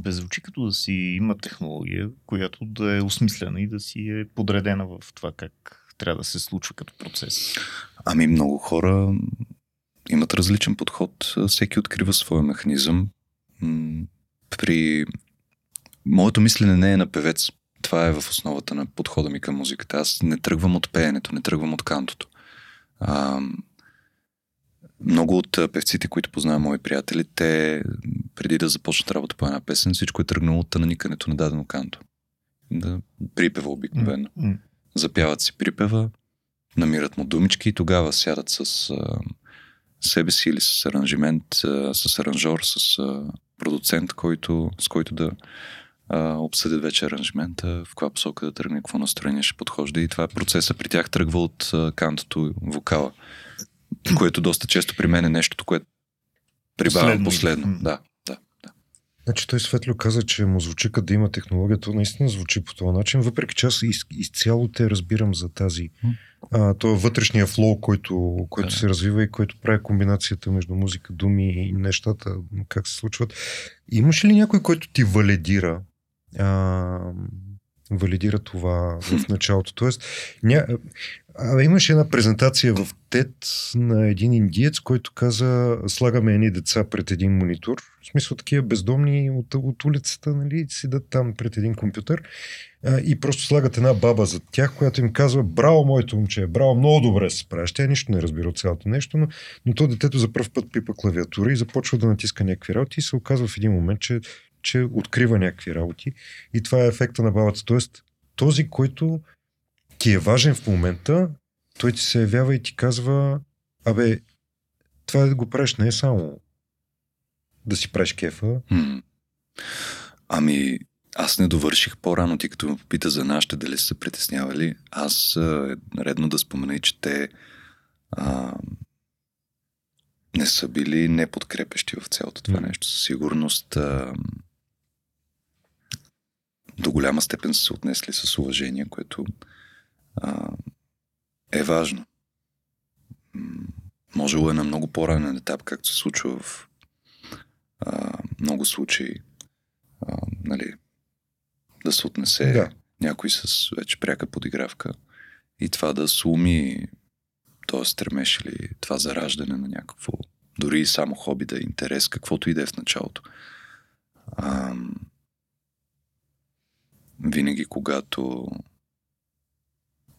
Бе, звучи като да си има технология, която да е осмислена и да си е подредена в това как трябва да се случва като процес. Ами много хора имат различен подход. Всеки открива своя механизъм. При моето мислене не е на певец. Това е в основата на подхода ми към музиката. Аз не тръгвам от пеенето, не тръгвам от кантото. А, много от певците, които познавам мои приятели, те преди да започнат работа по една песен, всичко е тръгнало от наникането на дадено канто. Да, припева обикновено. Mm-hmm. Запяват си припева, намират му думички и тогава сядат с а, себе си или с аранжимент, с аранжор, с продуцент, който, с който да а, обсъдят вече аранжимента, в каква посока да тръгне, какво настроение ще подхожда. И това е процеса при тях тръгва от а, кантото вокала, което доста често при мен е нещото, което прибавям последно. последно. Да. Значи той Светло каза, че му звучи да има технологията, наистина звучи по този начин, въпреки че аз из, изцяло те разбирам за тази а, това вътрешния флоу, който, който да. се развива и който прави комбинацията между музика, думи и нещата, как се случват. Имаш ли някой, който ти валидира а, валидира това в (laughs) началото. Тоест, ня... а, имаше една презентация в ТЕД на един индиец, който каза, слагаме едни деца пред един монитор, в смисъл такива бездомни от, от улицата, нали, седат там пред един компютър а, и просто слагат една баба за тях, която им казва, браво, моето момче, браво, много добре се справяш. Тя нищо не разбира от цялото нещо, но, но то детето за първ път пипа клавиатура и започва да натиска някакви работи и се оказва в един момент, че че открива някакви работи и това е ефекта на бабата. Тоест, този, който ти е важен в момента, той ти се явява и ти казва, абе, това да го правиш не е само да си правиш кефа. Ами, аз не довърших по-рано, ти като ме попита за нашите, дали са се притеснявали. Аз е редно да спомена че те а, не са били неподкрепещи в цялото това mm. нещо. Със сигурност а, до голяма степен са се отнесли с уважение, което а, е важно. Можело е на много по-ранен етап, както се случва в а, много случаи, а, нали, да се отнесе да. някой с вече пряка подигравка и това да суми т.е. стремеш или това зараждане на някакво, дори и само хоби да е интерес, каквото и да е в началото. А, винаги, когато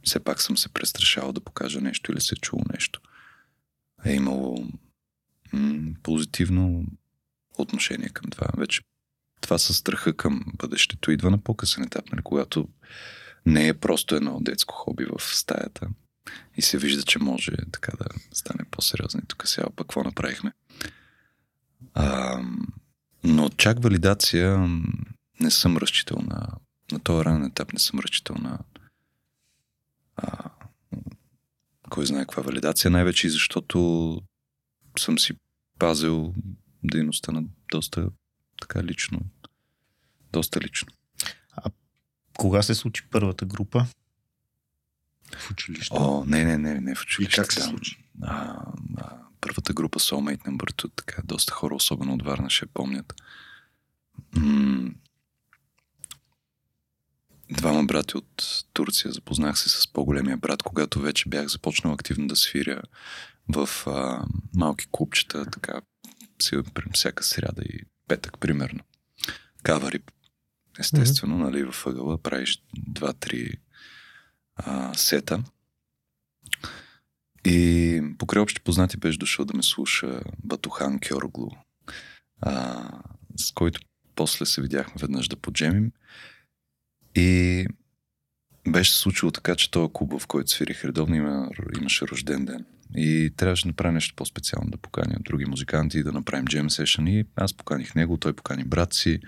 все пак съм се престрашавал да покажа нещо или се чул нещо, е имало м- позитивно отношение към това. Вече това със страха към бъдещето идва на по-късен етап, нали, когато не е просто едно детско хоби в стаята и се вижда, че може така да стане по-сериозно. И тук сега пък какво направихме. А, но чак валидация не съм разчитал на на този ранен етап не съм разчитал на а, кой знае каква валидация, най-вече и защото съм си пазил дейността на доста така лично. Доста лично. А кога се случи първата група? В училище. О, не, не, не, не в училище. И как се случи? А, а, първата група Soulmate Number 2, така доста хора, особено от Варна, ще помнят. М- Двама брати от Турция. Запознах се с по-големия брат, когато вече бях започнал активно да свиря в а, малки клубчета, така всяка сряда и петък, примерно. Кавари, естествено, mm-hmm. нали, в ъгъла правиш два-три а, сета. И покрай общи познати беше дошъл да ме слуша Батухан Кьорглу, а, с който после се видяхме веднъж да поджемим. И беше случило така, че този клуб, в който свирих редовно, има, имаше рожден ден. И трябваше да направя нещо по-специално, да поканя други музиканти да направим джем сешън. И аз поканих него, той покани брат си.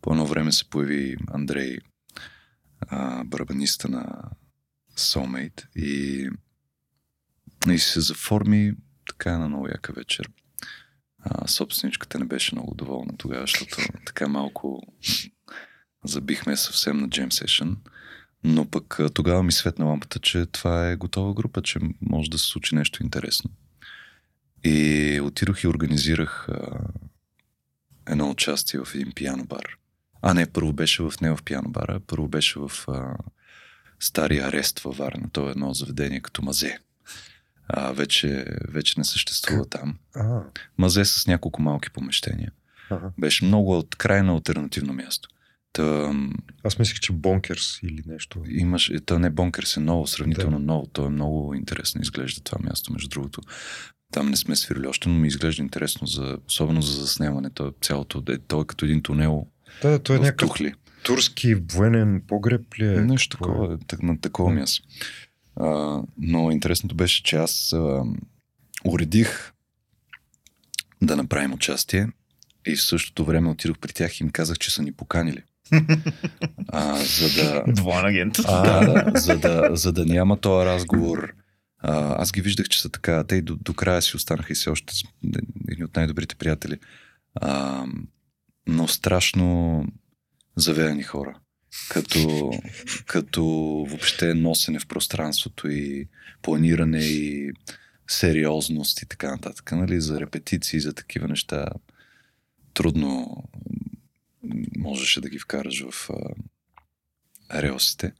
По едно време се появи Андрей, а, барабаниста на Soulmate. И, и се заформи така на много яка вечер. А, собственичката не беше много доволна тогава, защото така малко забихме съвсем на джем сешън. Но пък тогава ми светна лампата, че това е готова група, че може да се случи нещо интересно. И отидох и организирах а, едно участие в един пиано бар. А не, първо беше в не в пиано бара, първо беше в а, стария арест във Варна. То е едно заведение като мазе. А, вече, вече не съществува там. Мазе с няколко малки помещения. Беше много от крайно альтернативно място. Та, Аз мислих, че Бонкерс или нещо. Имаш, то не Бонкерс е ново, сравнително да. ново. То е много интересно изглежда това място, между другото. Там не сме свирили още, но ми изглежда интересно, за, особено за заснемане. То, е цялото, е, то е като един тунел да, то е някакъв тухли. турски военен погреб ли е? Нещо такова, е, на такова да. място. А, но интересното беше, че аз а, уредих да направим участие и в същото време отидох при тях и им казах, че са ни поканили а, за да... Двоен агент. А, да, за, да, за да няма този разговор. А, аз ги виждах, че са така. Те и до, до края си останаха и все още едни от най-добрите приятели. А, но страшно завеяни хора. Като, като въобще носене в пространството и планиране и сериозност и така нататък. Нали? За репетиции, за такива неща трудно можеше да ги вкараш в а, релсите.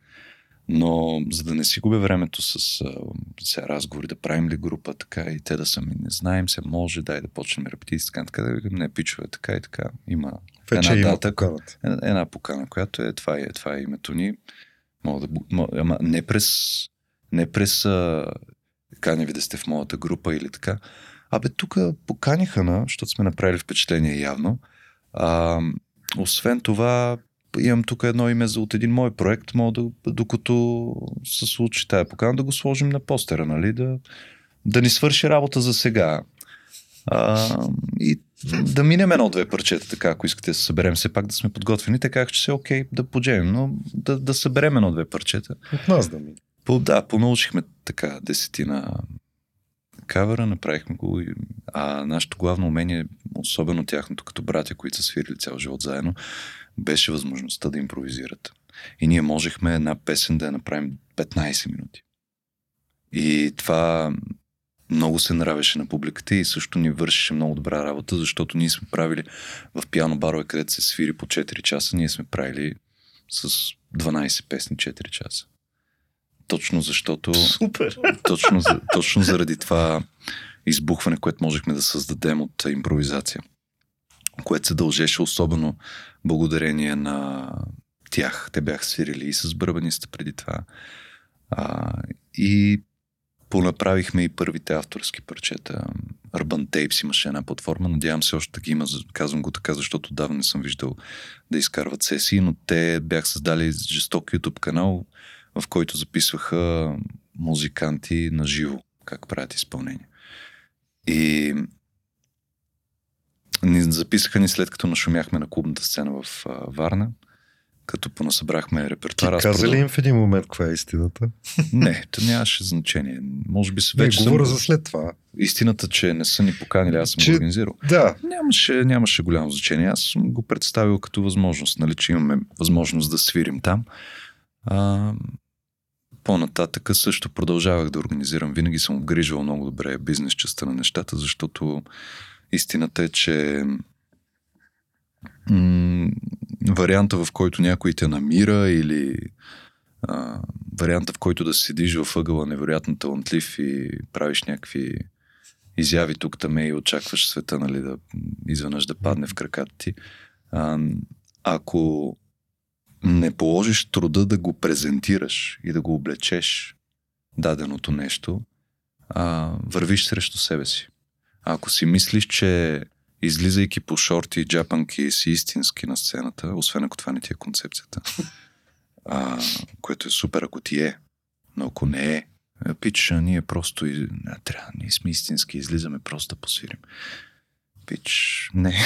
Но за да не си губя времето с а, сега разговори, да правим ли група така и те да са ми не знаем се, може, дай да почнем репетиции, така, така да не пичове, така и така. Има Вече една има дата, една, една покана, която е това, е това е името ни. Мога да, мога, ама не през, не през а, каня ви да сте в моята група или така. Абе, тук поканиха на, защото сме направили впечатление явно. А, освен това, имам тук едно име за от един мой проект, мога да, докато се случи тая покана, да го сложим на постера, нали? Да, да ни свърши работа за сега. А, и да минем едно-две парчета, така, ако искате да се съберем, все пак да сме подготвени, така че се окей да поджемим, но да, да съберем едно-две парчета. От нас да мине. По, да, понаучихме така десетина кавера, направихме го. А нашето главно умение, особено тяхното като братя, които са свирили цял живот заедно, беше възможността да импровизират. И ние можехме една песен да я направим 15 минути. И това много се нравеше на публиката и също ни вършеше много добра работа, защото ние сме правили в пиано барове, където се свири по 4 часа, ние сме правили с 12 песни 4 часа. Точно защото... Супер! Точно, точно заради това избухване, което можехме да създадем от импровизация. Което се дължеше особено благодарение на тях. Те бяха свирили и с бърбаниста преди това. А, и понаправихме и първите авторски парчета. Urban Tapes имаше една платформа, надявам се още да ги има, казвам го така, защото давно не съм виждал да изкарват сесии, но те бях създали жесток YouTube канал, в който записваха музиканти на живо, как правят изпълнение. И ни записаха ни след като нашумяхме на клубната сцена в а, Варна, като понасъбрахме репертуара. Ти каза ли им в един момент каква е истината? (laughs) Не, то нямаше значение. Може би се вече. Не, говоря съм... за след това. Истината, че не са ни поканили, аз съм че... организирал. Да. Нямаше, нямаше голямо значение. Аз съм го представил като възможност, нали, че имаме възможност да свирим там. А, по-нататък също продължавах да организирам. Винаги съм обгрижвал много добре бизнес частта на нещата, защото истината е, че м- варианта, в който някой те намира или а, варианта, в който да седиш в ъгъла невероятно талантлив и правиш някакви изяви тук там и очакваш света, нали, да изведнъж да падне в краката ти. А, ако не положиш труда да го презентираш и да го облечеш даденото нещо, а, вървиш срещу себе си. А ако си мислиш, че излизайки по шорти и джапанки си истински на сцената, освен ако това не ти е концепцията, (laughs) а, което е супер, ако ти е, но ако не е, пич, ние просто, не, трябва, ние сме истински, излизаме просто да посвирим. Пич, не.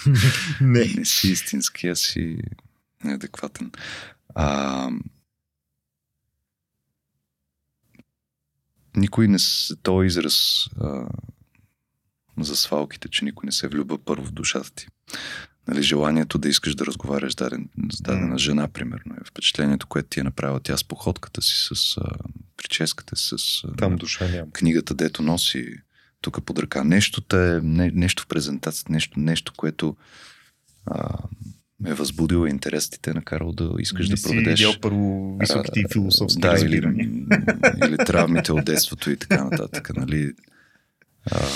(laughs) Не. не си истински, а си неадекватен. А, никой не този израз а, за свалките, че никой не се влюбва първо в душата ти. Нали, желанието да искаш да разговаряш с, даден, с дадена жена, примерно, е впечатлението, което ти е направила тя с походката си, с а, прическата, с а, Там душа няма. книгата, дето носи тук под ръка. Нещото е не, нещо в презентацията, нещо, нещо което а, е възбудило интерес ти, те накарало да искаш не да проведеш. си видял първо високите и философски да, или, или травмите от детството и така нататък. Нали? А,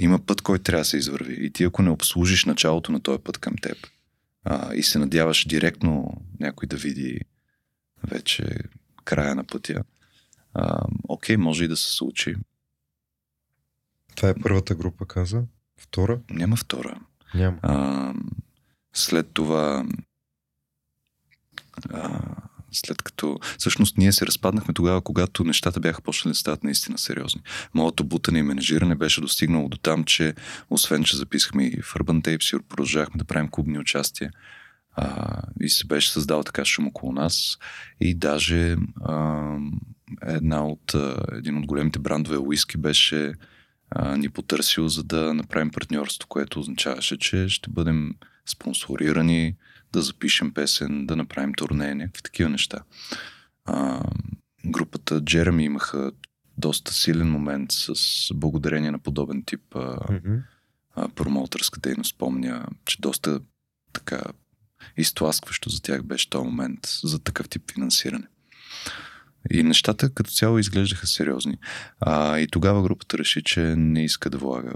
има път, който трябва да се извърви. И ти ако не обслужиш началото на този път към теб а, и се надяваш директно някой да види вече края на пътя, а, окей, може и да се случи. Това е първата група, каза. Втора? Няма втора. Няма. А, след това а, след като... Всъщност ние се разпаднахме тогава, когато нещата бяха почнали да стават наистина сериозни. Моето бутане и менежиране беше достигнало до там, че освен, че записахме и в Urban Tapes продължавахме да правим клубни участия, а, и се беше създал така шум около нас и даже а, една от, а, един от големите брандове уиски беше а, ни потърсил, за да направим партньорство, което означаваше, че ще бъдем спонсорирани, да запишем песен, да направим турне, някакви такива неща. А, групата Джереми имаха доста силен момент с благодарение на подобен тип а, Мгм. а, промоутърска дейност. Помня, че доста така изтласкващо за тях беше този момент за такъв тип финансиране. И нещата като цяло изглеждаха сериозни. А, и тогава групата реши, че не иска да влага.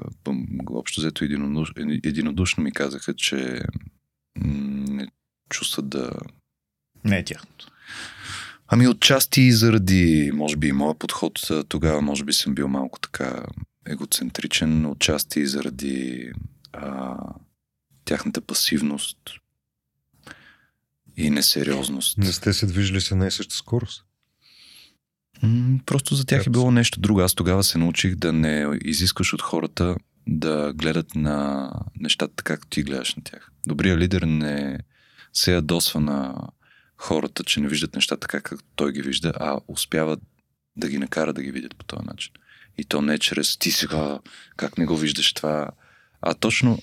Общо взето единодуш, единодушно ми казаха, че не чувстват да... Не е тяхното. Ами отчасти и заради, може би, и моят подход тогава, може би съм бил малко така егоцентричен, отчасти и заради а, тяхната пасивност и несериозност. Не сте се движили с една и съща скорост. М, Просто за тях е било нещо друго. Аз тогава се научих да не изискваш от хората да гледат на нещата така, както ти гледаш на тях. Добрият лидер не се ядосва на хората, че не виждат нещата така, както той ги вижда, а успява да ги накара да ги видят по този начин. И то не чрез ти сега, как не го виждаш това. А точно,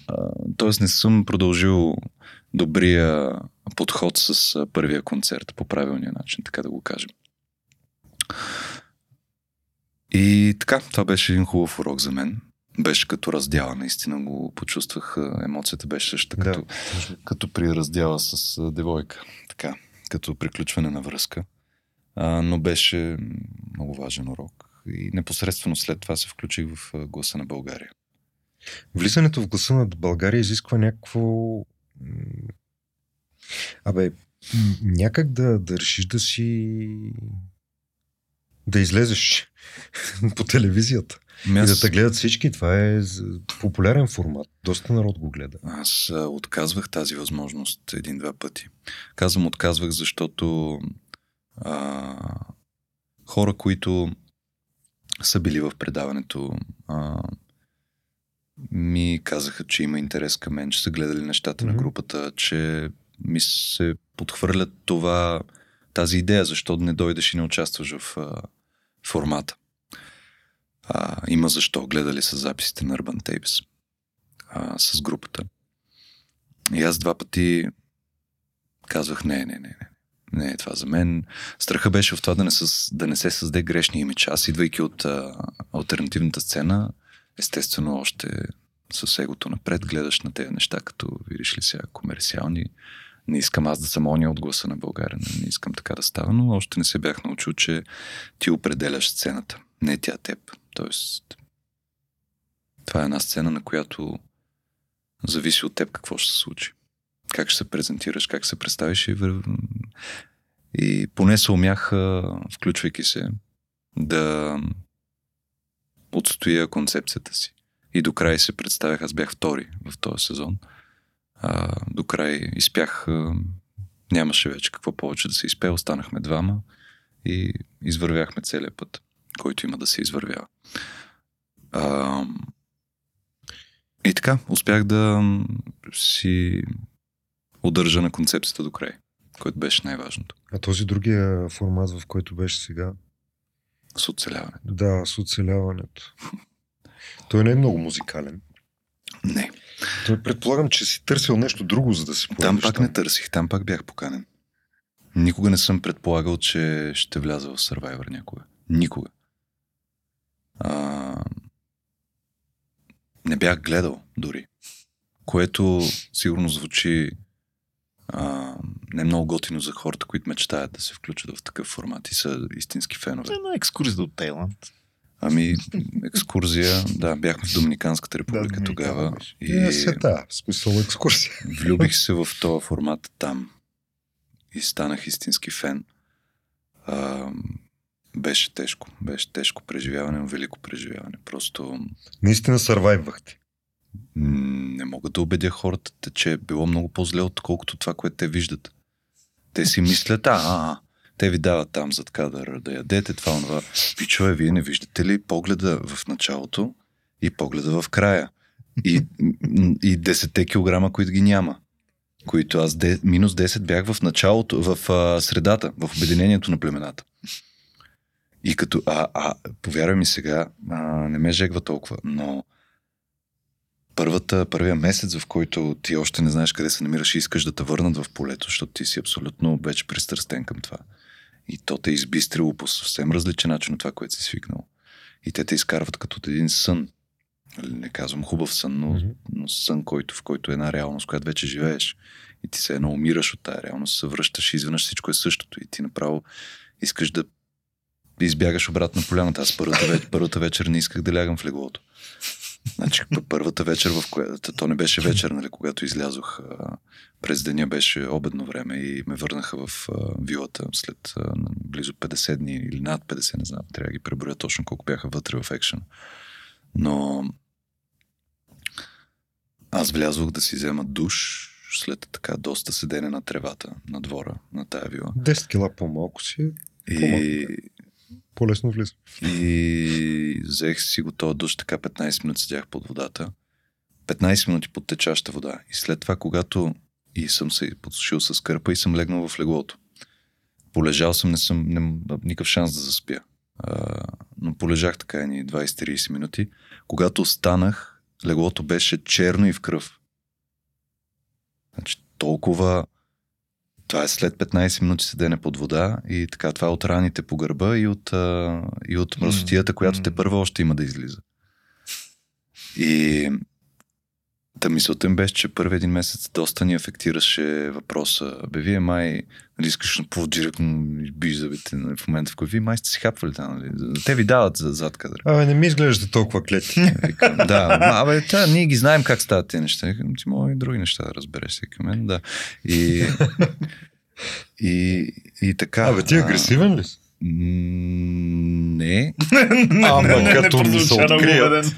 т.е. не съм продължил добрия подход с първия концерт по правилния начин, така да го кажем. И така, това беше един хубав урок за мен. Беше като раздяла, наистина го почувствах. Емоцията беше същата Да. като, като при раздяла с девойка. Така, като приключване на връзка. А, но беше много важен урок. И непосредствено след това се включих в гласа на България. Влизането в гласа на България изисква някакво... Абе, някак да, да решиш да си... Да излезеш (laughs) по телевизията. Ами И да те гледат всички. Това е популярен формат. Доста народ го гледа. Аз отказвах тази възможност един-два пъти. Казвам отказвах, защото а, хора, които са били в предаването, а, ми казаха, че има интерес към мен, че са гледали нещата mm-hmm. на групата, че ми се подхвърлят това, тази идея, защо не дойдеш и не участваш в а, формата. А, има защо. Гледали са записите на Urban Tapes а, с групата. И аз два пъти казвах не, не, не, не. не е това за мен. Страха беше в това да не, със, да не се създаде грешния имидж. Аз, идвайки от а, альтернативната сцена, естествено още с егото напред, гледаш на тези неща, като видиш ли сега комерциални. Не искам аз да съм ония от гласа на България, не, искам така да става, но още не се бях научил, че ти определяш сцената, не тя теб. Тоест, това е една сцена, на която зависи от теб какво ще се случи. Как ще се презентираш, как се представиш и, и поне се умях, включвайки се, да отстоя концепцията си. И до край се представях, аз бях втори в този сезон. А, до край изпях, а, нямаше вече какво повече да се изпее, останахме двама и извървяхме целият път, който има да се извървява. А, и така, успях да си удържа на концепцията до край, което беше най-важното. А този другия формат, в който беше сега? С оцеляването. Да, с оцеляването. Той не е много музикален. Не. Той предполагам, че си търсил нещо друго, за да се появиш. Там пак не търсих, там пак бях поканен. Никога не съм предполагал, че ще вляза в Survivor някога. Никога. А, не бях гледал дори. Което сигурно звучи а, не много готино за хората, които мечтаят да се включат в такъв формат и са истински фенове. Една екскурзия от Тайланд. Ами, екскурзия, да, бяхме в Доминиканската република да, тогава. И... Е, се, да, смисъл екскурсия. Влюбих се в този формат там и станах истински фен. А, беше тежко, беше тежко преживяване, велико преживяване. Просто... Наистина сървайвахте. Не мога да убедя хората, че е било много по-зле, отколкото това, което те виждат. Те си мислят, а, а, те ви дават там зад кадър да ядете това, това. Пичове, вие не виждате ли погледа в началото и погледа в края? И, и 10 килограма, които ги няма. Които аз де, минус 10 бях в началото, в а, средата, в обединението на племената. И като, а, а повярвай ми сега, а, не ме жегва толкова, но първата, първия месец, в който ти още не знаеш къде се намираш и искаш да те върнат в полето, защото ти си абсолютно вече пристрастен към това. И то те е избистрило по съвсем различен начин от това, което си свикнал. И те те изкарват като от един сън. Нали, не казвам хубав сън, но, mm-hmm. но сън, който, в който е една реалност, която вече живееш. И ти се едно умираш от тази реалност, се връщаш и изведнъж всичко е същото. И ти направо искаш да избягаш обратно на поляната. Аз първата, вечер, първата вечер не исках да лягам в леглото. Значи първата вечер, в която то не беше вечер, нали, когато излязох през деня беше обедно време и ме върнаха в вилата след близо 50 дни или над 50, не знам, трябва да ги преброя точно колко бяха вътре в екшен. Но аз влязох да си взема душ след така доста седене на тревата на двора на тая вила. 10 кила по-малко си. И по-лесно влиза. И взех си го този душ, така 15 минути седях под водата. 15 минути под течаща вода. И след това, когато и съм се подсушил с кърпа и съм легнал в леглото. Полежал съм, не съм, не, никакъв шанс да заспя. А, но полежах така едни 20-30 минути. Когато станах, леглото беше черно и в кръв. Значи толкова това е след 15 минути седене под вода и така това е от раните по гърба и от, а, и от мръсотията, която те първа още има да излиза. И Та мисълта им беше, че първи един месец доста ни афектираше въпроса. Бе, вие май, нали, искаш по-директно биш зъбите нали, в момента, в който вие май сте си хапвали там, нали? Те ви дават за, зад кадър. Абе, не ми изглежда толкова клети. да, абе, тя, ние ги знаем как стават тези неща. Ти мога и други неща да разбереш всеки мен, да. И, (laughs) и, и така. Абе, ти агресивен ли си? Не. Ама като ми се открият.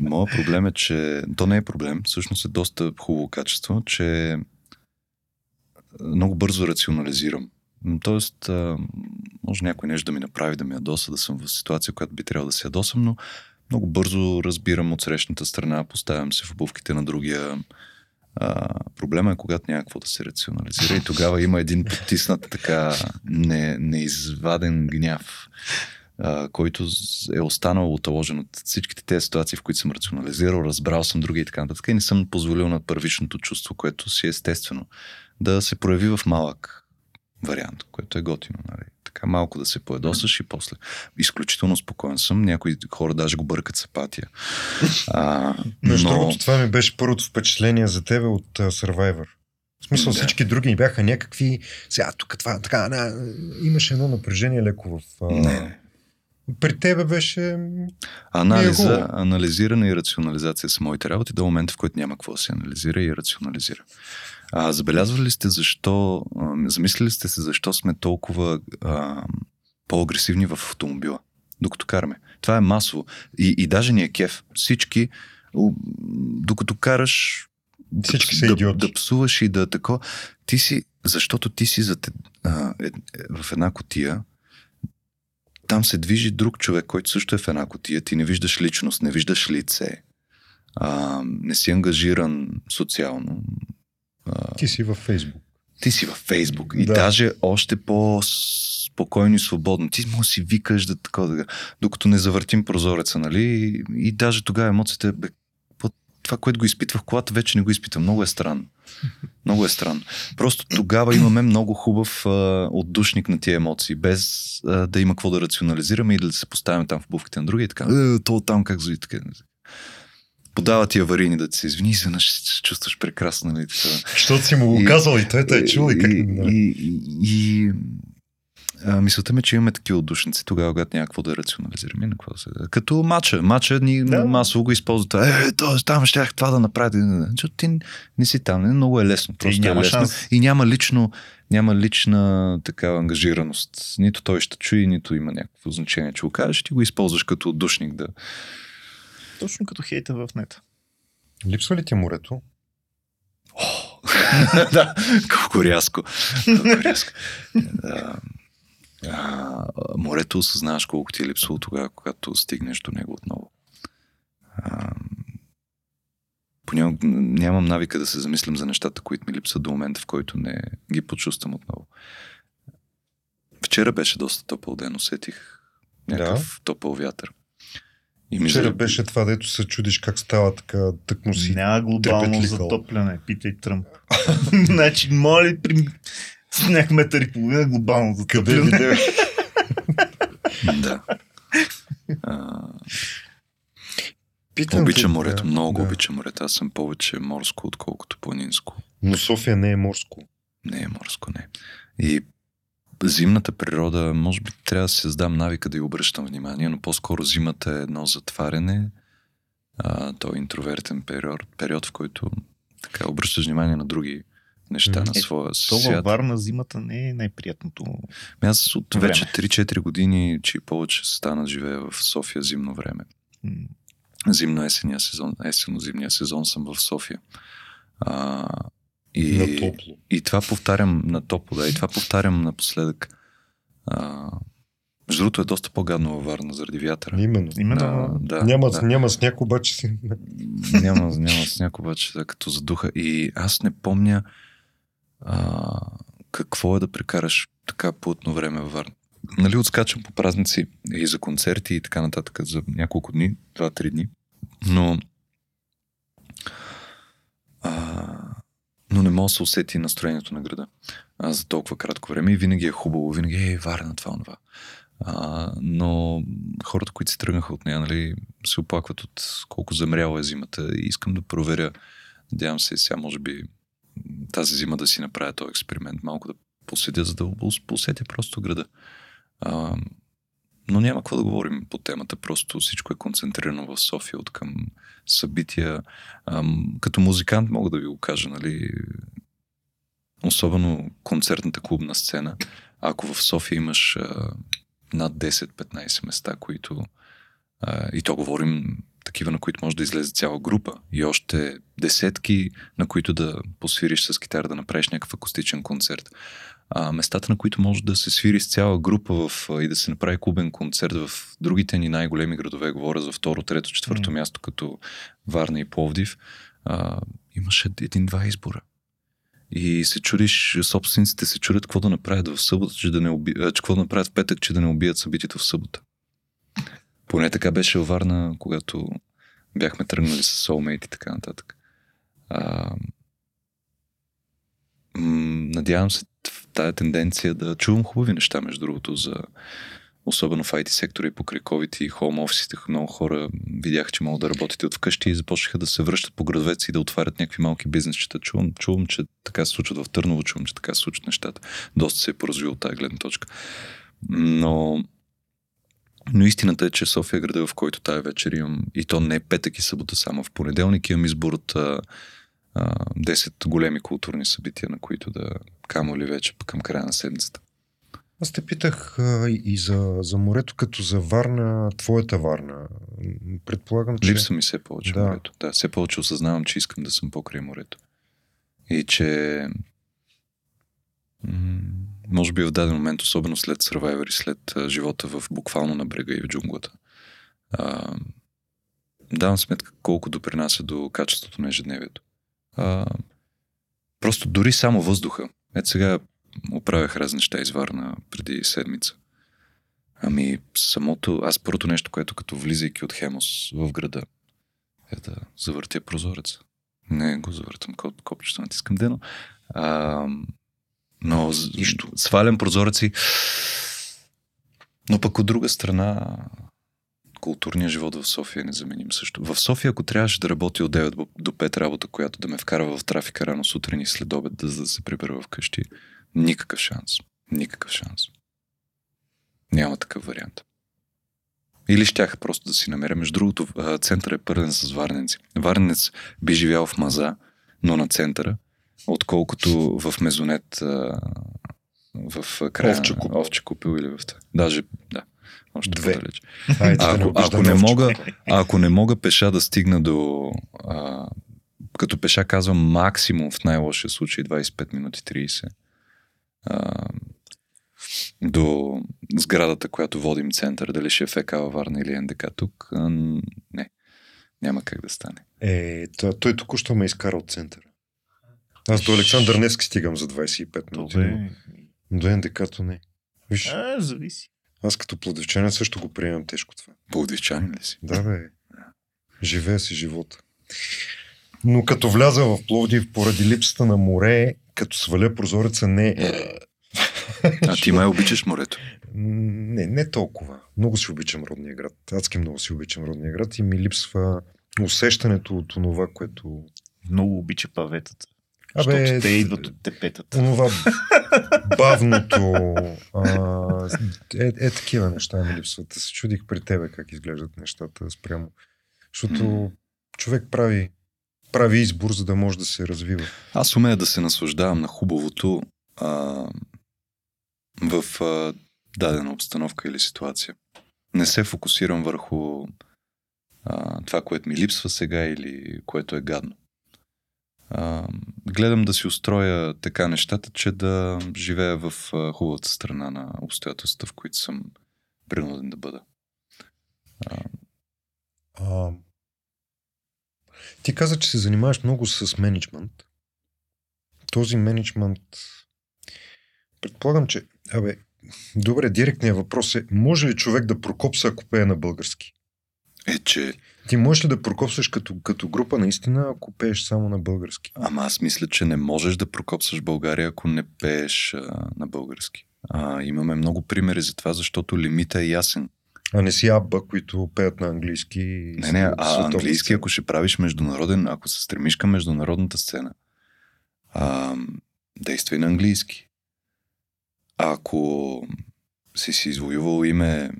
Моят проблем е, че... То не е проблем. Всъщност е доста хубаво качество, че много бързо рационализирам. Тоест, може някой нещо да ми направи, да ми ядоса, да съм в ситуация, която би трябвало да се ядосам, но много бързо разбирам от срещната страна, поставям се в обувките на другия, а, проблема е когато няма какво да се рационализира и тогава има един потиснат така не, неизваден гняв, а, който е останал отложен от всичките тези ситуации, в които съм рационализирал, разбрал съм други и така нататък и не съм позволил на първичното чувство, което си е естествено да се прояви в малък вариант, което е готино. Нали? Така малко да се поедосаш и после. Изключително спокоен съм. Някои хора даже го бъркат с апатия. А, Между но... другото, това ми беше първото впечатление за тебе от uh, Survivor. В смисъл, Да. всички други ни бяха някакви... Сега, тук това, така, на... имаше едно напрежение леко в... Uh... Не, не. При тебе беше... Е Анализа, хубаво. анализиране и рационализация са моите работи до момента, в който няма какво да се анализира и рационализира. А, забелязвали ли сте защо, а, замислили сте се защо сме толкова а, по-агресивни в автомобила, докато караме? Това е масово. И, и даже ни е кеф. Всички, докато караш, Всички да, са да, идиоти. да псуваш и да тако. Ти си, защото ти си за, а, е, е, в една котия, там се движи друг човек, който също е в една котия. Ти не виждаш личност, не виждаш лице. А, не си ангажиран социално. Ти си във Фейсбук. ти си във Фейсбук и Да. даже още по-спокойно и свободно. Ти може да си викаш да такова, да, докато не завъртим прозореца, нали? И, и даже тогава емоцията, бе, по- това, което го изпитвах в колата, вече не го изпитвам. Много е странно. Много е странно. Просто тогава имаме много хубав а, отдушник на тия емоции, без а, да има какво да рационализираме и да се поставяме там в бувките на други и така. Е, то там как зови така. Подава ти аварийни да ти се извини, изведнъж се чувстваш прекрасно. Нали. Защото си му го И- казал и той те е чул и как... и, и, и, и а, мисълта ми, е, че имаме такива отдушници тогава, когато няма какво да рационализираме. и на какво да се... Като матча. Матча ни Да. масово го използват. Е, то, там щях това да направя. Защото ти не си там. Не, много е лесно. Просто няма е лесно. шанс. И няма лично, няма лична такава ангажираност. Нито той ще чуе, нито има някакво значение, че го кажеш. Ти го използваш като отдушник да... Точно като хейта в нета. Липсва ли ти морето? (laughs) да, колко рязко. Колко рязко. Да. А, морето осъзнаваш колко ти е липсвало тогава, когато стигнеш до него отново. А, понякога нямам навика да се замислям за нещата, които ми липсват до момента, в който не ги почувствам отново. Вчера беше доста топъл ден, усетих някакъв топъл вятър. И ми Вчера за- беше това, дето се чудиш как става така, тъкмо си. Няма глобално затопляне. Питай Тръмп. (laughs) значи, моля при сняг метър и половина глобално Къде затопляне? видя? (laughs) Да. А, Питам Обичам морето, да, много да. обичам морето. Аз съм повече морско, отколкото планинско. Но София не е морско. Не е морско, не. И зимната природа, може би трябва да си създам навика да й обръщам внимание, но по-скоро зимата е едно затваряне. А, то е интровертен период, период, в който така обръщаш внимание на други неща, на Е, своя То във свят. Варна зимата не е най-приятното. Ами Аз от време. вече 3-4 години, че и повече стана живея в София зимно време. Зимно-есения сезон, есенно-зимния сезон съм в София. А, и, На топло. и това повтарям на топло, да, и това повтарям напоследък. А, между другото е доста по-гадно във Варна заради вятъра. Именно. Именно. А, да, няма, да. няма сняг, обаче си... няма, няма сняг обаче, да, като задуха. И аз не помня а, какво е да прекараш така плътно време във Варна. Нали, отскачам по празници и за концерти и така нататък за няколко дни, два-три дни. Но а, но не мога да се усети настроението на града а, за толкова кратко време и винаги е хубаво, винаги е Варна това, онова. А, но хората, които се тръгнаха от нея, нали, се оплакват от колко замряла е зимата и искам да проверя, надявам се сега, може би, тази зима да си направя този експеримент, малко да поседя, за да ус- усетя просто града. А, но няма какво да говорим по темата, просто всичко е концентрирано в София от към събития. Ам, като музикант мога да ви го кажа, нали, особено концертната клубна сцена. Ако в София имаш а, над 10-15 места, които а, и то говорим такива, на които може да излезе цяла група и още десетки, на които да посвириш с китара, да направиш някакъв акустичен концерт. А, местата, на които може да се свири с цяла група в, а, и да се направи клубен концерт в другите ни най-големи градове, говоря за второ, трето, четвърто М. място, като Варна и Пловдив, а, имаше един-два избора. И се чудиш, собствениците се чудят какво да направят в събота, че да не уби... че какво да направят в петък, че да не убият събитието в събота. Поне така беше във Варна, когато бяхме тръгнали с Soulmate и така нататък. А, надявам се тая тенденция да чувам хубави неща, между другото, за особено в IT сектора и покрай COVID и хоум офисите, много хора видяха, че могат да работите от вкъщи и започнаха да се връщат по градовете и да отварят някакви малки бизнесчета. Чувам, чувам, че така се случват в Търново, чувам, че така се случват нещата. Доста се е поразвил от тази гледна точка. Но но истината е, че София е града, в който тази вечер имам, и то не е петък и събота, само в понеделник имам избор от а, а, 10 големи културни събития, на които да камо ли вече към края на седмицата. Аз те питах а, и за, за морето, като за Варна, твоята Варна. Предполагам, че... Липса ми все повече Да. морето. Да, все повече осъзнавам, че искам да съм покрай морето. И че м- може би в даден момент, особено след Survivor и след а, живота в буквално на брега и в джунглата, а, давам сметка колко допринася до качеството на ежедневието. А, просто дори само въздуха. Ето сега оправях разни неща из Варна преди седмица. Ами самото, аз първото нещо, което като влизайки от Хемос в града, е да завъртя прозореца. Не го завъртам, коп, копчето натискам дено. А, но нищо. Свалям прозорец и... Но пък от друга страна, културният живот в София е незаменим също. В София, ако трябваше да работи от 9 до 5 работа, която да ме вкарва в трафика рано сутрин и след обед, да, за да се прибера вкъщи, никакъв шанс. Никакъв шанс. Няма такъв вариант. Или щях просто да си намеря. Между другото, център е пълен с варненци. Варненец би живял в Маза, но на центъра, отколкото в Мезонет в края Овче. Овче купил или в това. Даже, да, още Две. по-далеч. Да Ако, не мога, ако не мога пеша да стигна до... А, като пеша казвам максимум в най-лошия случай 25 минути 30. А, до сградата, която водим център, дали ще е ФК във Варна или НДК тук, а, не. Няма как да стане. Е, той, той току-що ме изкара от центъра. Аз до Александър Невски стигам за 25 минути. Добре. но До НДК-то не. Виж, А, зависи. Аз като плодовчанец също го приемам тежко това. Плодивчанин ли си? Да, бе. Живея си живота. Но като вляза в Пловдив поради липсата на море, като сваля прозореца, не... А ти май обичаш морето. Не, не толкова. Много си обичам родния град. Адски много си обичам родния град и ми липсва усещането от това, което... Много обича паветата. Абе, Защото те идват от тепетата. онова бавното а, е, е, такива неща ми липсват. Се чудих при тебе как изглеждат нещата спрямо. Защото човек прави, прави избор, за да може да се развива. Аз умея да се наслаждавам на хубавото а, в а, дадена обстановка или ситуация. Не се фокусирам върху а, това, което ми липсва сега или което е гадно. А, гледам да си устроя така нещата, че да живея в а, хубавата страна на обстоятелствата, в които съм принуден да бъда. А, А, ти каза, че се занимаваш много с менеджмент. Този менеджмент, предполагам, че, абе, добре, директният въпрос е, може ли човек да прокопса, ако пее на български? е, че Ти можеш ли да прокопсаш като, като група наистина, ако пееш само на български? Ама аз мисля, че не можеш да прокопсаш България, ако не пееш а, на български. А, имаме много примери за това, защото лимита е ясен. А не си Абба, които пеят на английски. Не, не, а английски, ако ще правиш международен, ако се стремиш към международната сцена, а, действай на английски. Ако си си извоювал име,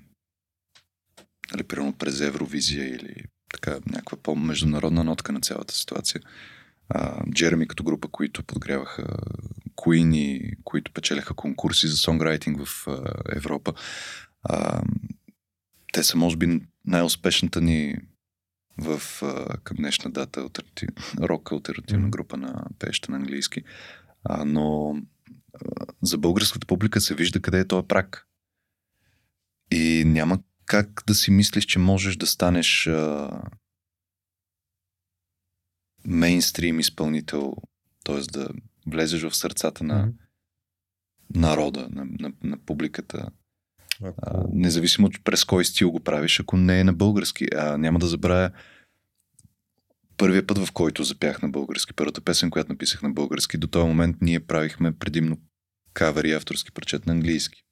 нали, примерно през Евровизия или така някаква по-международна нотка на цялата ситуация, Джереми като група, които подгряваха Куини, които печеляха конкурси за сонграйтинг в а, Европа, а, те са, може би, най-успешната ни в а, към днешна дата алтернатив, рок альтернативна група на пееща на английски. А, но а, за българската публика се вижда къде е този прак. И няма как да си мислиш, че можеш да станеш а, мейнстрим изпълнител, т.е. да влезеш в сърцата на народа, на, на, на публиката, а, Ако... независимо от през кой стил го правиш, ако не е на български. А, няма да забравя първият път, в който запях на български, първата песен, която написах на български, до този момент ние правихме предимно кавери авторски парчет на английски.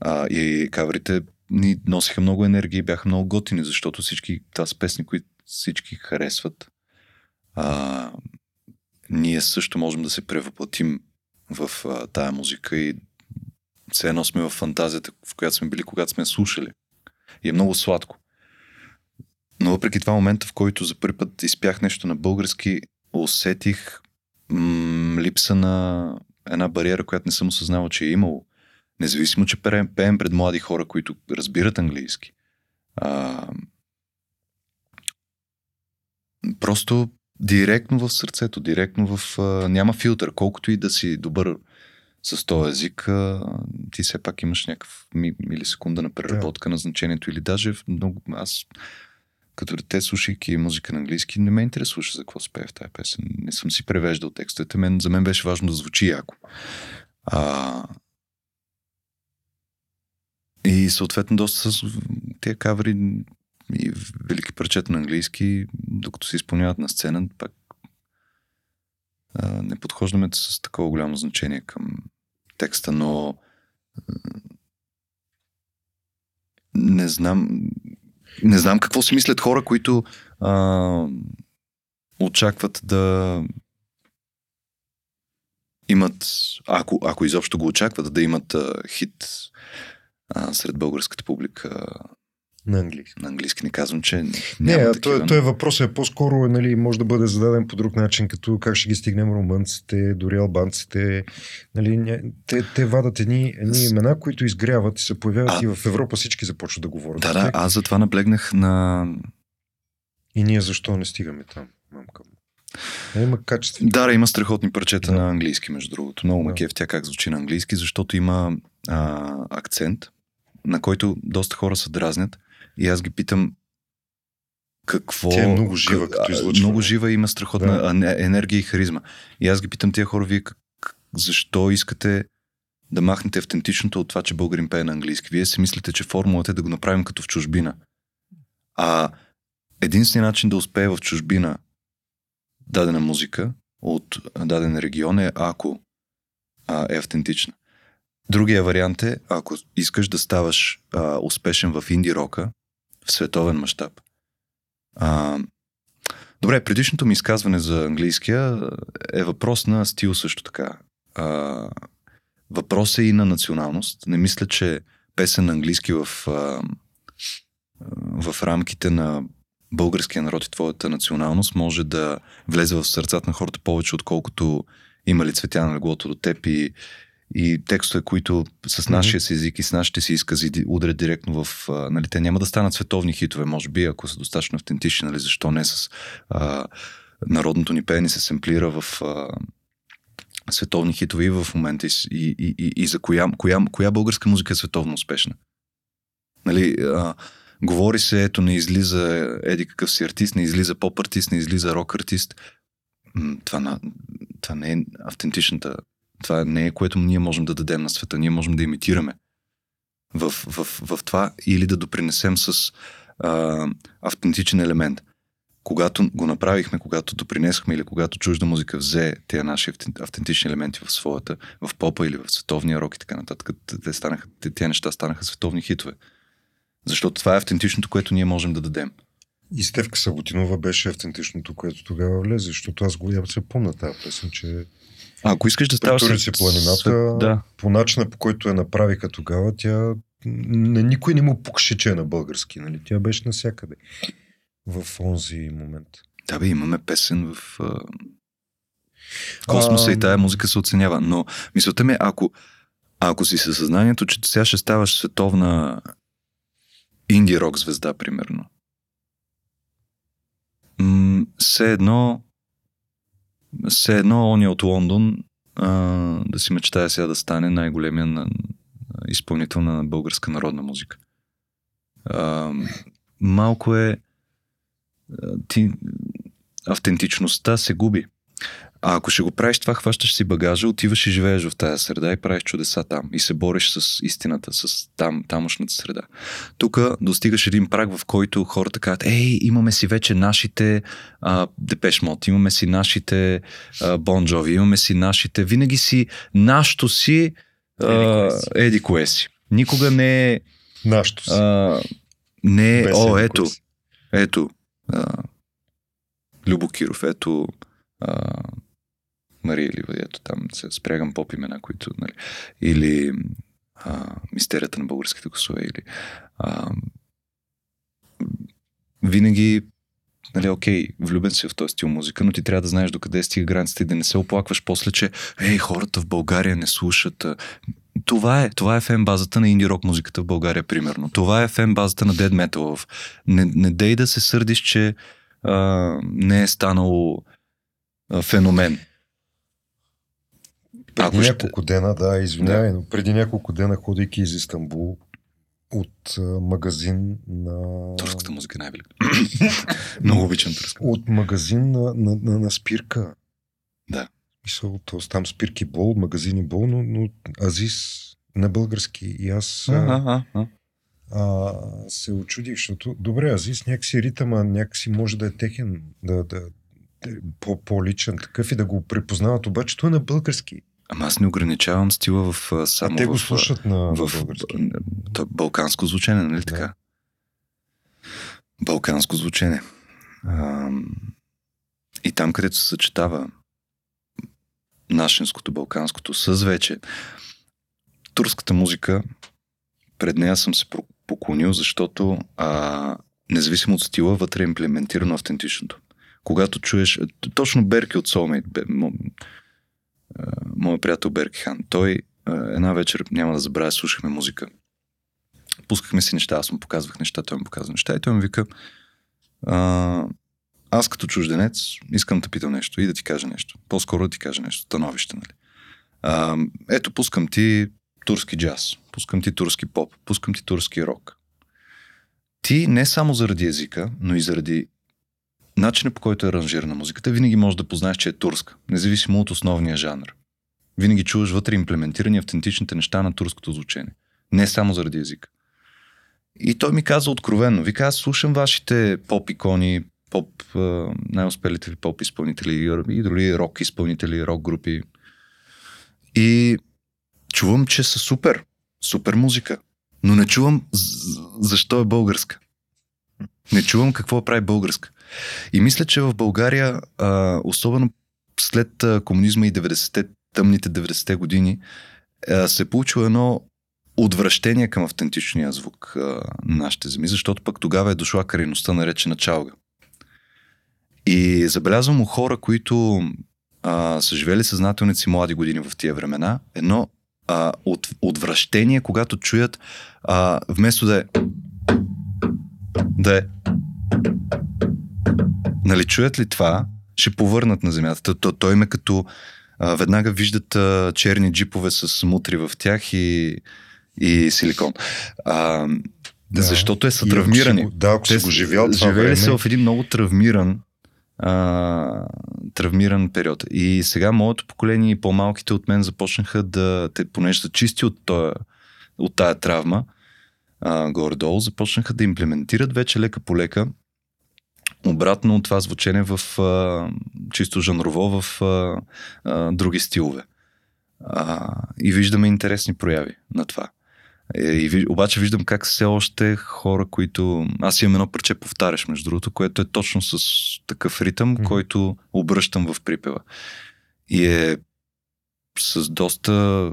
А, и каверите ни носиха много енергия и бяха много готини, защото всички, това песни, които всички харесват. А, ние също можем да се превъплатим в а, тая музика и все едно сме в фантазията, в която сме били, когато сме слушали. И е много сладко. Но въпреки това момента, в който за първи път изпях нещо на български, усетих м- липса на една бариера, която не съм осъзнавал, че е имало. Независимо, че пеем пред млади хора, които разбират английски. А, просто директно в сърцето, директно в... А, няма филтър. Колкото и да си добър с този език, а, ти все пак имаш някакъв милисекунда на преработка да. на значението или даже много... Аз като дете, слушайки музика на английски, не ме интересуваше за какво спее в тази песен. Не съм си превеждал текстовете. Мен, за мен беше важно да звучи яко. А, и съответно доста с тези кавери и велики парчета на английски, докато се изпълняват на сцена, пак а, не подхождаме с такова голямо значение към текста, но не знам, не знам какво си мислят хора, които а, очакват да имат, ако, ако изобщо го очакват, да имат а, хит а, сред българската публика на английски. На английски не казвам, че няма Не, такива, той, въпросът е по-скоро, нали, може да бъде зададен по друг начин, като как ще ги стигнем румънците, дори албанците. Нали, те, те вадат едни, едни имена, които изгряват и се появяват а, и в Европа всички започват да говорят. Да, да, аз затова наблегнах на... И ние защо не стигаме там, мамка? А има качество. Да, има страхотни парчета да. на английски, между другото. Много да. ме тя как звучи на английски, защото има а, акцент, на който доста хора се дразнят. И аз ги питам какво... Тя е много жива, като излъчва. Много жива има страхотна да. енергия и харизма. И аз ги питам тия хора, вие как, защо искате да махнете автентичното от това, че българин пее на английски. Вие си мислите, че формулата е да го направим като в чужбина. А единственият начин да успее в чужбина дадена музика от даден регион е ако а, е автентична. Другия вариант е, ако искаш да ставаш а, успешен в инди рока, в световен мащаб. Добре, предишното ми изказване за английския е въпрос на стил също така. А, въпрос е и на националност. Не мисля, че песен на английски в, а, в рамките на българския народ и твоята националност може да влезе в сърцата на хората повече, отколкото има ли цветя на леглото до теб и и текстове, които с нашия си език и с нашите си изкази удрят директно в... Нали, те няма да станат световни хитове, може би, ако са достатъчно автентични, нали, защо не с а, народното ни пеене се семплира в а, световни хитове и в момента и, и, и, и за коя, коя, коя българска музика е световно успешна. Нали, а, говори се, ето не излиза еди какъв си артист, не излиза поп артист, не излиза рок артист. Това, това не е автентичната това не е което ние можем да дадем на света. Ние можем да имитираме в, в, в това или да допринесем с а, автентичен елемент. Когато го направихме, когато допринесохме или когато чужда музика взе тези наши автентични елементи в своята, в попа или в световния рок и така нататък, те станаха, тези неща станаха световни хитове. Защото това е автентичното, което ние можем да дадем. И Стевка Саботинова беше автентичното, което тогава влезе, защото аз го я се помня тази песен, че а, ако искаш да ставаш... Притури си планината, да. по начина по който я направиха тогава, тя на никой не му пукше, че е на български. Нали? Тя беше навсякъде в онзи момент. Да, бе, имаме песен в а... космоса а... и тая музика се оценява. Но мисълта ми е, ако, ако си със съзнанието, че сега ще ставаш световна инди рок звезда, примерно. Все едно все едно он от Лондон а, да си мечтая сега да стане най-големия на, изпълнител на българска народна музика. А, малко е ти, автентичността се губи. А ако ще го правиш това, хващаш си багажа, отиваш и живееш в тази среда и правиш чудеса там. И се бориш с истината, с там, тамошната среда. Тук достигаш един праг, в който хората казват, ей, имаме си вече нашите Депеш Мод, имаме си нашите Бонджови, имаме си нашите, винаги си, нашото си а, еди кое си. Никога не е... Нашето си. А, не е... О, ето. Ето. А, Любо Киров, ето. А, Мария Илива, ето там се спрягам поп имена, които, нали, или а, мистерията на българските гласове, или а, винаги нали, окей, влюбен си в този стил музика, но ти трябва да знаеш докъде стига границата и да не се оплакваш после, че ей, хората в България не слушат. а». Това е, това е фен базата на инди рок музиката в България, примерно. Това е фен базата на Metal. В- Не, не дей да се сърдиш, че а, не е станало а, феномен. Преди Ако ще- няколко дена, да, извинявай, но преди няколко дена, ходейки из Истанбул, от а, магазин на... Турската музика е най-велика. (coughs) Много обичам турска. От магазин на, на, на, на спирка. Да. Мисъл, т.е. там спирки бол, магазини бол, но, но Азис на български. И аз а, се очудих, защото добре, Азис някакси ритъма, някакси може да е техен, да, да, да по, по-личен такъв и да го препознават, обаче той е на български. Ама аз не ограничавам стила в само а те го в, слушат на, в то, балканско звучене, нали Да. така? Балканско звучене. А, и там, където се съчетава нашинското, балканското с вече турската музика, пред нея съм се поклонил, защото а, независимо от стила, вътре е имплементирано автентичното. Когато чуеш, точно Берки от Soulmate, моят приятел Берки Хан, той а, една вечер, няма да забравя, слушахме музика. Пускахме си неща, аз му показвах неща, той ми показва неща и той ми вика а, аз като чужденец искам да питам нещо и да ти кажа нещо. По-скоро да ти кажа нещо, становище, нали? А, ето, пускам ти турски джаз, пускам ти турски поп, пускам ти турски рок. Ти не само заради езика, но и заради начина по който е аранжирана музиката, винаги можеш да познаеш, че е турска, независимо от основния жанр. Винаги чуваш вътре имплементирани автентичните неща на турското звучение. Не само заради езика. И той ми каза откровенно, вика, аз слушам вашите поп-икони, поп, най-успелите ви поп-изпълнители и дори рок изпълнители, рок групи. И чувам, че са супер, супер музика, но не чувам защо е българска. Не чувам какво прави българска. И мисля, че в България, а, особено след комунизма и 90-те, тъмните 90-те години, а, се е получило едно отвращение към автентичния звук а, на нашите земи, защото пък тогава е дошла крайността, наречена чалга. И забелязвам у хора, които а, са живели съзнателните си млади години в тия времена, едно а, от, отвращение, когато чуят а, вместо да е да е нали чуят ли това, ще повърнат на земята. То, то, той ме като а, веднага виждат а, черни джипове с мутри в тях и, и силикон. А, да, защото е са ако травмирани. си го- Да, ако си Те го живял това живели време, са в един много травмиран а, травмиран период. И сега моето поколение и по-малките от мен започнаха да, те, понеже са чисти от, тоя, от тая травма, горе-долу, започнаха да имплементират вече лека по лека обратно това звучение в а, чисто жанрово в а, а, други стилове. А, и виждаме интересни прояви на това. Е, И, обаче виждам как все още хора, които... Аз имам едно парче повтаряш, между другото, което е точно с такъв ритъм, Мгм. който обръщам в припева. И е с доста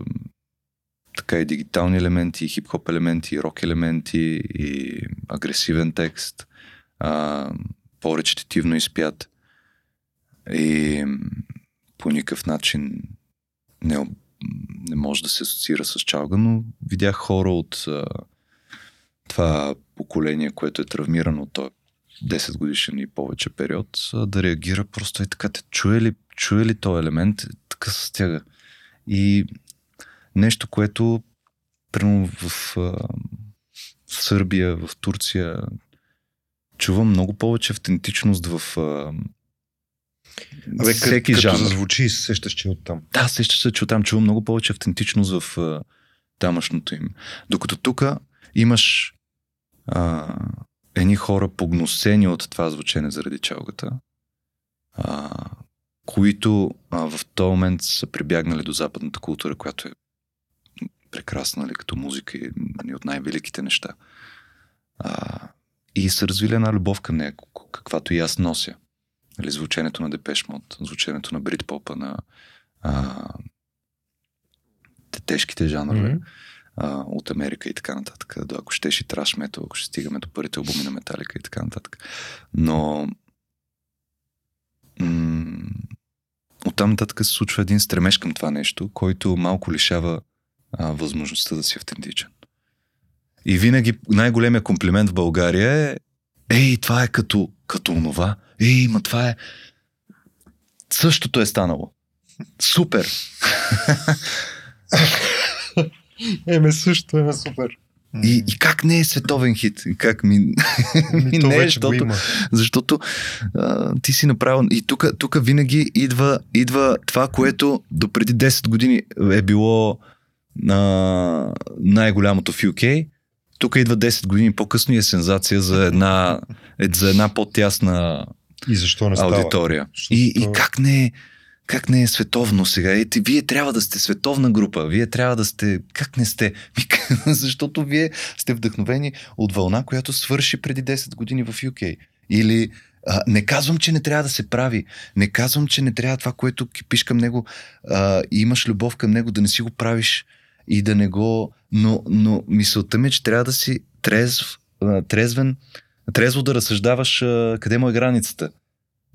така и дигитални елементи, и хип-хоп елементи, и рок елементи, и агресивен текст, а, по-речетативно изпят. И по никакъв начин не, не може да се асоциира с чалга, но видях хора от а, това поколение, което е травмирано от този 10 годишен и повече период, а, да реагира просто и така. Те чуе ли, чуе ли този елемент, така се стяга. И нещо, което примерно в, а, в Сърбия, в Турция чувам много повече автентичност в, а, Абе, всеки като жанр. зазвучи, сещаш, че е оттам. Да, сещаш се, че оттам чувам много повече автентичност в а, тамошното им. Докато тук имаш а, едни хора погносени от това звучене заради чалгата, а, които а, в този момент са прибягнали до западната култура, която е прекрасна, нали, като музика и нали, от най-великите неща. А, и са развили една любов към нея, каквато и аз нося. Нали, звученето на Депеш Мод, звученето на Бритпопа, на а, те- тежките жанрове Мгм. а, от Америка и така нататък. До, ако щеш и траш метал, ако ще стигаме до първите албуми на Металика и така нататък. Но м- оттам нататък се случва един стремеж към това нещо, който малко лишава а, възможността да си автентичен. И винаги най-големия комплимент в България е Ей, това е като, като онова. Ей, ма това е... Същото е станало. Супер! (laughs) Еме също, еме супер. И, и как не е световен хит? Как ми... (laughs) Ми, не, го защото-. Защото а, ти си направил... И тук винаги идва, идва това, което до преди 10 години е било а, най-голямото в UK. Тук идва 10 години по-късно и е сензация за една, е, за една по-тясна И защо не става? аудитория. Защото И, и то- как не е как не е световно сега? И, ти- вие трябва да сте световна група. Вие трябва да сте... Как не сте? (laughs) Защото вие сте вдъхновени от вълна, която свърши преди 10 години в UK. Или а, не казвам, че не трябва да се прави. Не казвам, че не трябва това, което кипиш към него а, и имаш любов към него, да не си го правиш и да не го... Но, но мисълта ми е, че трябва да си трезв, трезвен, трезво да разсъждаваш къде му е границата.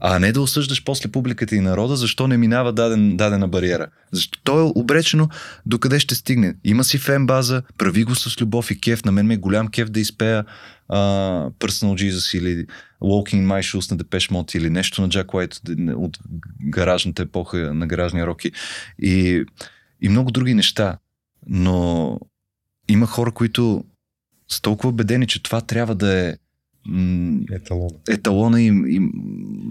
А не да осъждаш после публиката и народа, защо не минава даден, дадена бариера. Защо то е обречено до къде ще стигне. Има си фен база, прави го с любов и кеф. На мен ми е голям кеф да изпея а, Personal Jesus или Walking in My Shoes на Depeche Mode или нещо на Jack White от гаражната епоха на гаражния роки и, и много други неща. Но има хора, които са толкова убедени, че това трябва да е м, Еталона. еталона и, и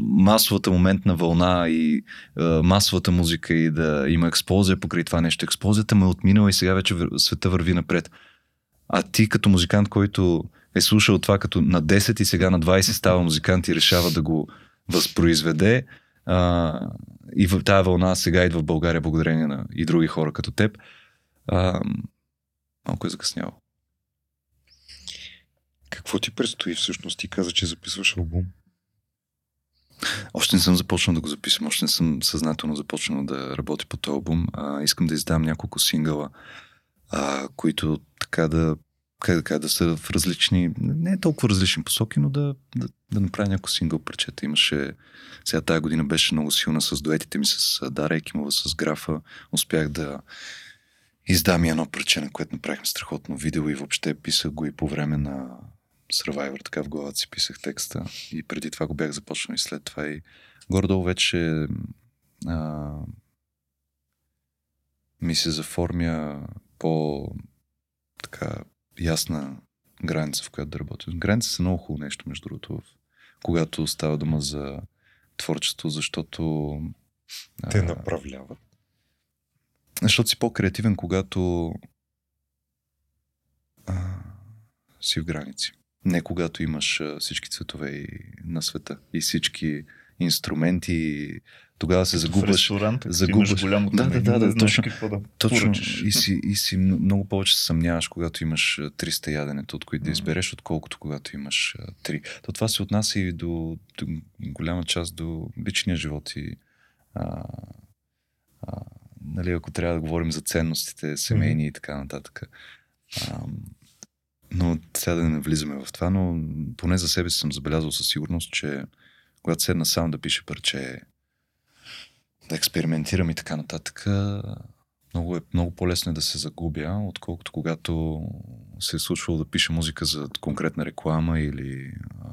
масовата моментна вълна и е, масовата музика и да има експлозия покрай това нещо. Експлозията ме е отминала и сега вече света върви напред. А ти като музикант, който е слушал това като на 10 и сега на 20 става музикант и решава да го възпроизведе а, и в тази вълна сега идва в България благодарение на и други хора като теб, а, малко е закъсняло. Какво ти предстои всъщност? Ти каза, че записваш албум. Още не съм започнал да го записвам, още не съм съзнателно започнал да работя по този албум. А, искам да издам няколко сингъла, а, които така да, как да, кажа, да са в различни, не толкова различни посоки, но да, да, да направя някой сингъл парчета. Имаше, сега тази година беше много силна с дуетите ми с Дара Екимова, с Графа. Успях да издам и едно парче, на което направихме страхотно видео и въобще писах го и по време на Survivor, така в главата си писах текста и преди това го бях започнал и след това и горе-долу вече а, ми се заформя по така ясна граница, в която да работя. Граница са много хубаво нещо, между другото, в, когато става дума за творчество, защото Те а, направляват. Защото си по-креативен, когато а, си в граници. Не когато имаш а, всички цветове и, на света и всички инструменти. Тогава се В загубваш. ресторант, като загубваш. имаш голямо Да, да, да, да, точно. какво да Точно. И си, и си много повече се съмняваш, когато имаш а, 300 яденета, от които да избереш, отколкото когато имаш а, 3. То това се отнася и до, до голяма част до личния живот и а, а, нали, ако трябва да говорим за ценностите, семейни и така нататък. А, но сега да не влизаме в това, но поне за себе си съм забелязал със сигурност, че когато седна сам да пише парче, да експериментирам и така нататък, много, е, много по-лесно е да се загубя, отколкото когато се е случвало да пиша музика за конкретна реклама или а,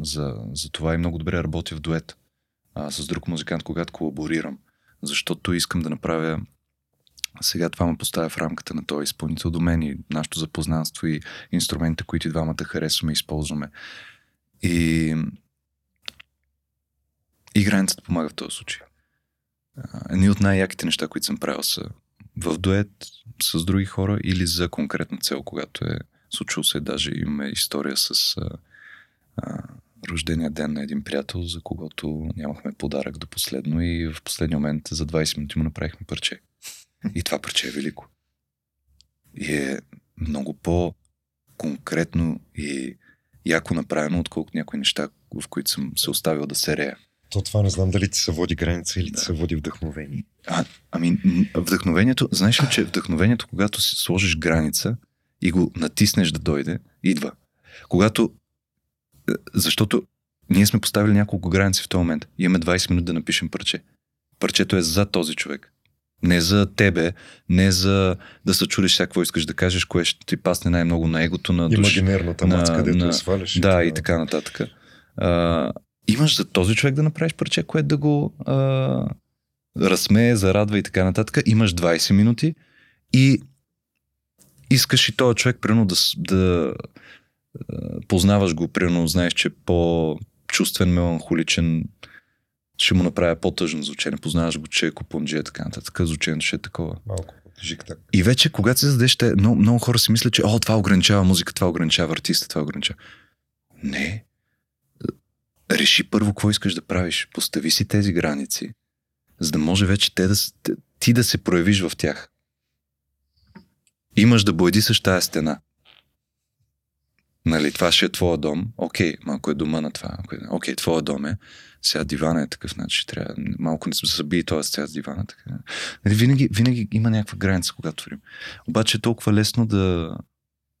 за, за това и много добре работя в дует а, с друг музикант, когато колаборирам. Защото искам да направя сега това ме поставя в рамката на този изпълнител до мен и нашето запознанство и инструментите, които двамата харесваме и използваме. И И границата помага в този случай. Едни от най-яките неща, които съм правил са в дует с други хора или за конкретна цел, когато е случило се, даже имаме история с а, а, рождения ден на един приятел, за когото нямахме подарък до последно и в последния момент за 20 минути му направихме парче. И това парче е велико. И е много по-конкретно и яко направено, отколкото някои неща, в които съм се оставил да се рея. То това не знам дали ти се води граница или ти Да. се води вдъхновение. А, ами, вдъхновението, знаеш ли, че вдъхновението, когато си сложиш граница и го натиснеш да дойде, идва. Когато, защото ние сме поставили няколко граници в този момент. Имаме 20 минути да напишем парче. Парчето е за този човек. Не за тебе, не за да се чудиш какво искаш да кажеш, кое ще ти пасне най-много на егото на душ. Имагинерната на- мац, където на- я сваляш. Да, и така нататък. А, имаш за този човек да направиш парче, което да го а, разсмее, зарадва и така нататък. Имаш 20 минути и искаш и този човек, примерно, да, да познаваш го, примерно, знаеш, че е по-чувствен, меланхоличен, ще му направя по-тъжно звучение. Познаваш го, че е купонджия и така нататък. Звучението ще е такова. Малко жик так. И вече, когато се зададеш, те, много, много хора си мислят, че о, това ограничава музика, това ограничава артиста, това ограничава. Не. Реши първо какво искаш да правиш. Постави си тези граници, за да може вече те да, ти да се проявиш в тях. Имаш да боядисаш тая стена. Нали, това ще е твоя дом. Окей, малко е дома на това. Окей, окей твоя дом е. Сега дивана е такъв, значи трябва малко не се забие този сега с дивана. Така. Нали, винаги, винаги има някаква граница, когато творим. Обаче е толкова лесно да,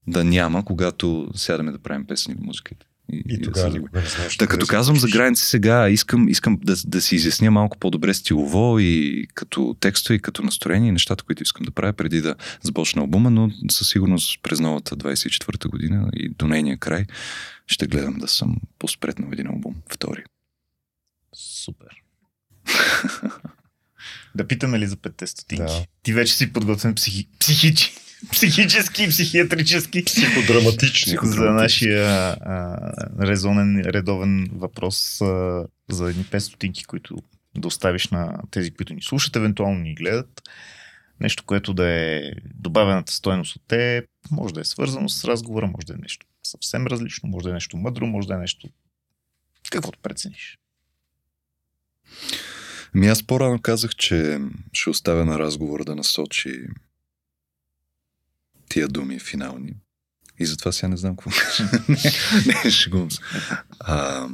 да няма, когато сядаме да правим песни или музика. И, И да тогава никога не знаеш. Та, като се казвам за граници сега, искам, искам да, да си изясня малко по-добре стилово и като текстове, и като настроение, и нещата, които искам да правя преди да започна албума, но със сигурност през новата 24-та година и до нейния край ще гледам да съм поспретнал един албум, втори. Супер. (laughs) да питаме ли за петте стотинки? Да. Ти вече си подготвен психи... психичи... психически, психиатрически Психодраматични. за нашия а, резонен, редовен въпрос а, за едни 5 стотинки, които да оставиш на тези, които ни слушат, евентуално ни гледат. Нещо, което да е добавената стойност от те, може да е свързано с разговора, може да е нещо съвсем различно, може да е нещо мъдро, може да е нещо каквото прецениш. Ми аз по-рано казах, че ще оставя на разговора да насочи тия думи финални. И затова сега не знам какво. (laughs) (laughs) не, не, шегувам се. А,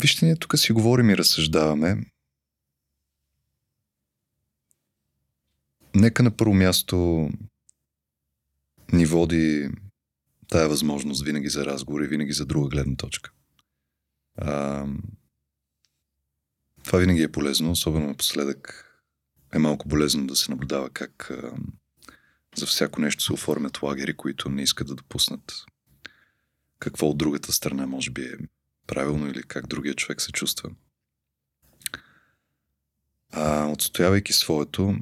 вижте, ние тук си говорим и разсъждаваме. Нека на първо място ни води тая възможност винаги за разговор и винаги за друга гледна точка. А, това винаги е полезно, особено напоследък е малко болезно да се наблюдава как а, за всяко нещо се оформят лагери, които не искат да допуснат какво от другата страна може би е правилно или как другия човек се чувства. А, отстоявайки своето,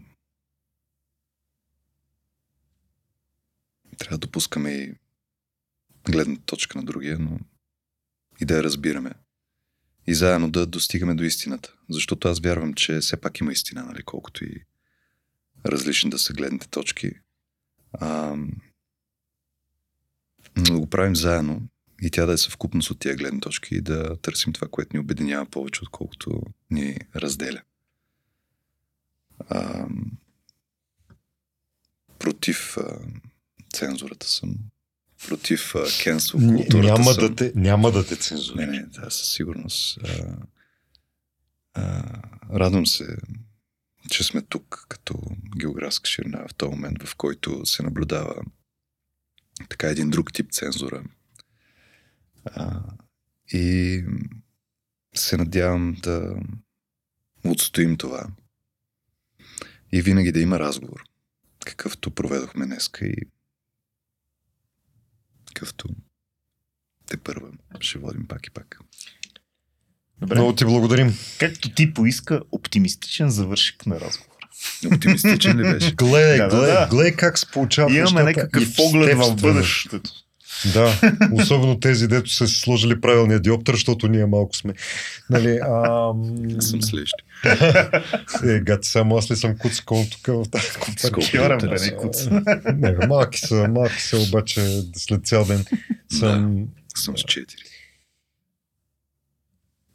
трябва да допускаме и гледната точка на другия, но и да я разбираме. И заедно да достигаме до истината. Защото аз вярвам, че все пак има истина, нали, колкото и различни да са гледните точки. А, но да го правим заедно и тя да е съвкупност от тия гледни точки и да търсим това, което ни обединява повече, отколкото ни разделя. А, против а, цензурата съм. Против кенсел културата Няма съм. да, те, няма да те Не, цензурирам. не, да, със сигурност. А, а, радвам се, че сме тук като географска ширина в този момент, в който се наблюдава така един друг тип цензура. А, и се надявам да отстоим това. И винаги да има разговор, какъвто проведохме днеска и какъвто те първа ще водим пак и пак. Добре. Много ти благодарим. Както ти поиска, оптимистичен завършик на разговора. Оптимистичен ли беше? Гледай, Да, да, гледай, да. гледай как се получават Имаме някакъв поглед в бъдещето. Да, особено тези, дето са си сложили правилния диоптър, защото ние малко сме. Нали, а, Не съм слещи. е, гати, само аз ли съм куц, тук в тази компания? Не куц. Не, малки са, малки са, обаче след цял ден съм... Съм с 4.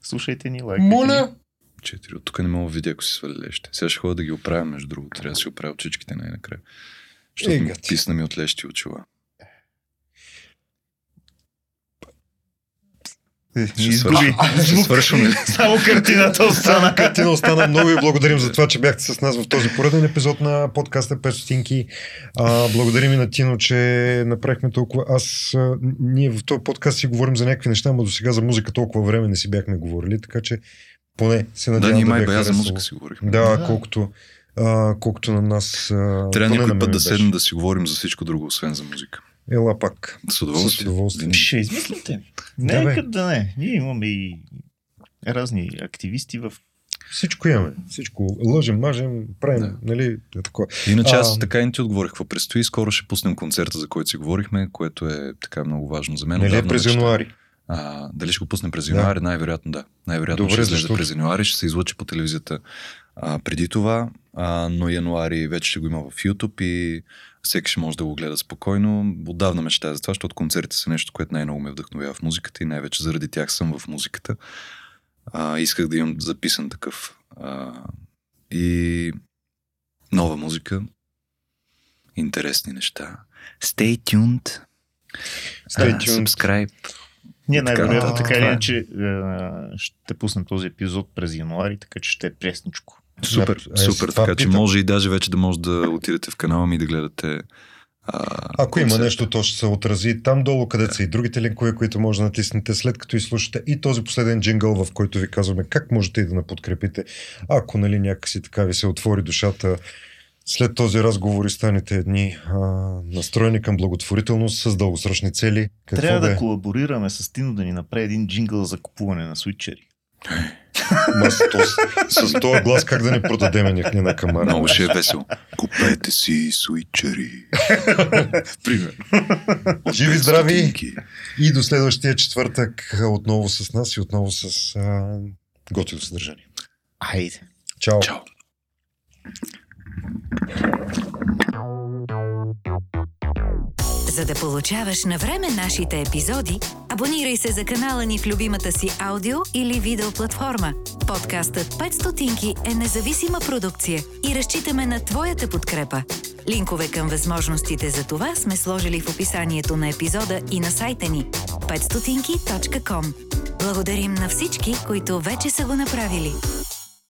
Слушайте ни, лайкайте. Моля! 4. От тук не мога да видя, ако си свали лещи. Сега ще ходя да ги оправя, между другото. Трябва да си оправя очичките най-накрая. Защото Е, ми гати. писна ми от лещи очила. Ще Ще изгуби свършваме. (laughs) Само картината остана. Катина остана много и благодарим за това, че бяхте с нас в този пореден епизод на подкаста 5 стотинки. А, благодарим и на Тино, че направихме толкова. Аз, а, ние в този подкаст си говорим за някакви неща, но до сега за музика толкова време не си бяхме говорили, така че поне се Да, надявам ние да, май ви е бая за музика си говорихме. Да, Да. колкото, а, колкото на нас. А, Трябва поне на някой път да седнем да си говорим за всичко друго, освен за музика. Ела пак. С удоволствие. С удоволствие. Ще измислите. Да, бе. Нека да не. Ние имаме и разни активисти в Всичко имаме. Всичко. Лъжем, мажем, правим, Да. нали, е такова. Иначе А, аз така и не ти отговорих какво предстои. Скоро ще пуснем концерта, за който си говорихме, което е така много важно за мен. Нали е през януари? А, дали ще го пуснем през Да. януари? Най-вероятно да. Най-вероятно Добре, ще излезе защото- през януари, ще се излъчи по телевизията а, преди това, а, но януари вече ще го има в YouTube и всеки ще може да го гледа спокойно. Отдавна мечтая за това, защото концертите са нещо, което най-много ме вдъхновява в музиката и най-вече заради тях съм в музиката. А, исках да имам записан такъв. А, и нова музика, интересни неща. Stay tuned. Stay tuned. Subscribe. Ние най-вероятно така или е. иначе е, ще пуснем този епизод през януари, така че ще е пресничко. Супер, Да, е, супер. Така че питам. може и даже вече да може да отидете в канала ми и да гледате. А, Ако има концерта. нещо, то ще се отрази там долу, където са и другите линкове, които може да натиснете след като изслушате и този последен джингъл, в който ви казваме как можете и да наподкрепите. Ако нали някакси така ви се отвори душата, след този разговор и станете едни а, настроени към благотворителност с дългосрочни цели. Какво Трябва да да колаборираме с Тино да ни направи един джингъл за купуване на свитчери. Ма с, този, с този глас как да не продадеме някакви на камара. Много ще е весело. Купете си суичери. Примерно. От Живи, здрави! И до следващия четвъртък отново с нас и отново с а, готино съдържание. Айде. Чао! Чао. За да получаваш на време нашите епизоди, абонирай се за канала ни в любимата си аудио или видео платформа. Подкастът 5 стотинки е независима продукция и разчитаме на твоята подкрепа. Линкове към възможностите за това сме сложили в описанието на епизода и на сайта ни 5stotinki.com. Благодарим на всички, които вече са го направили.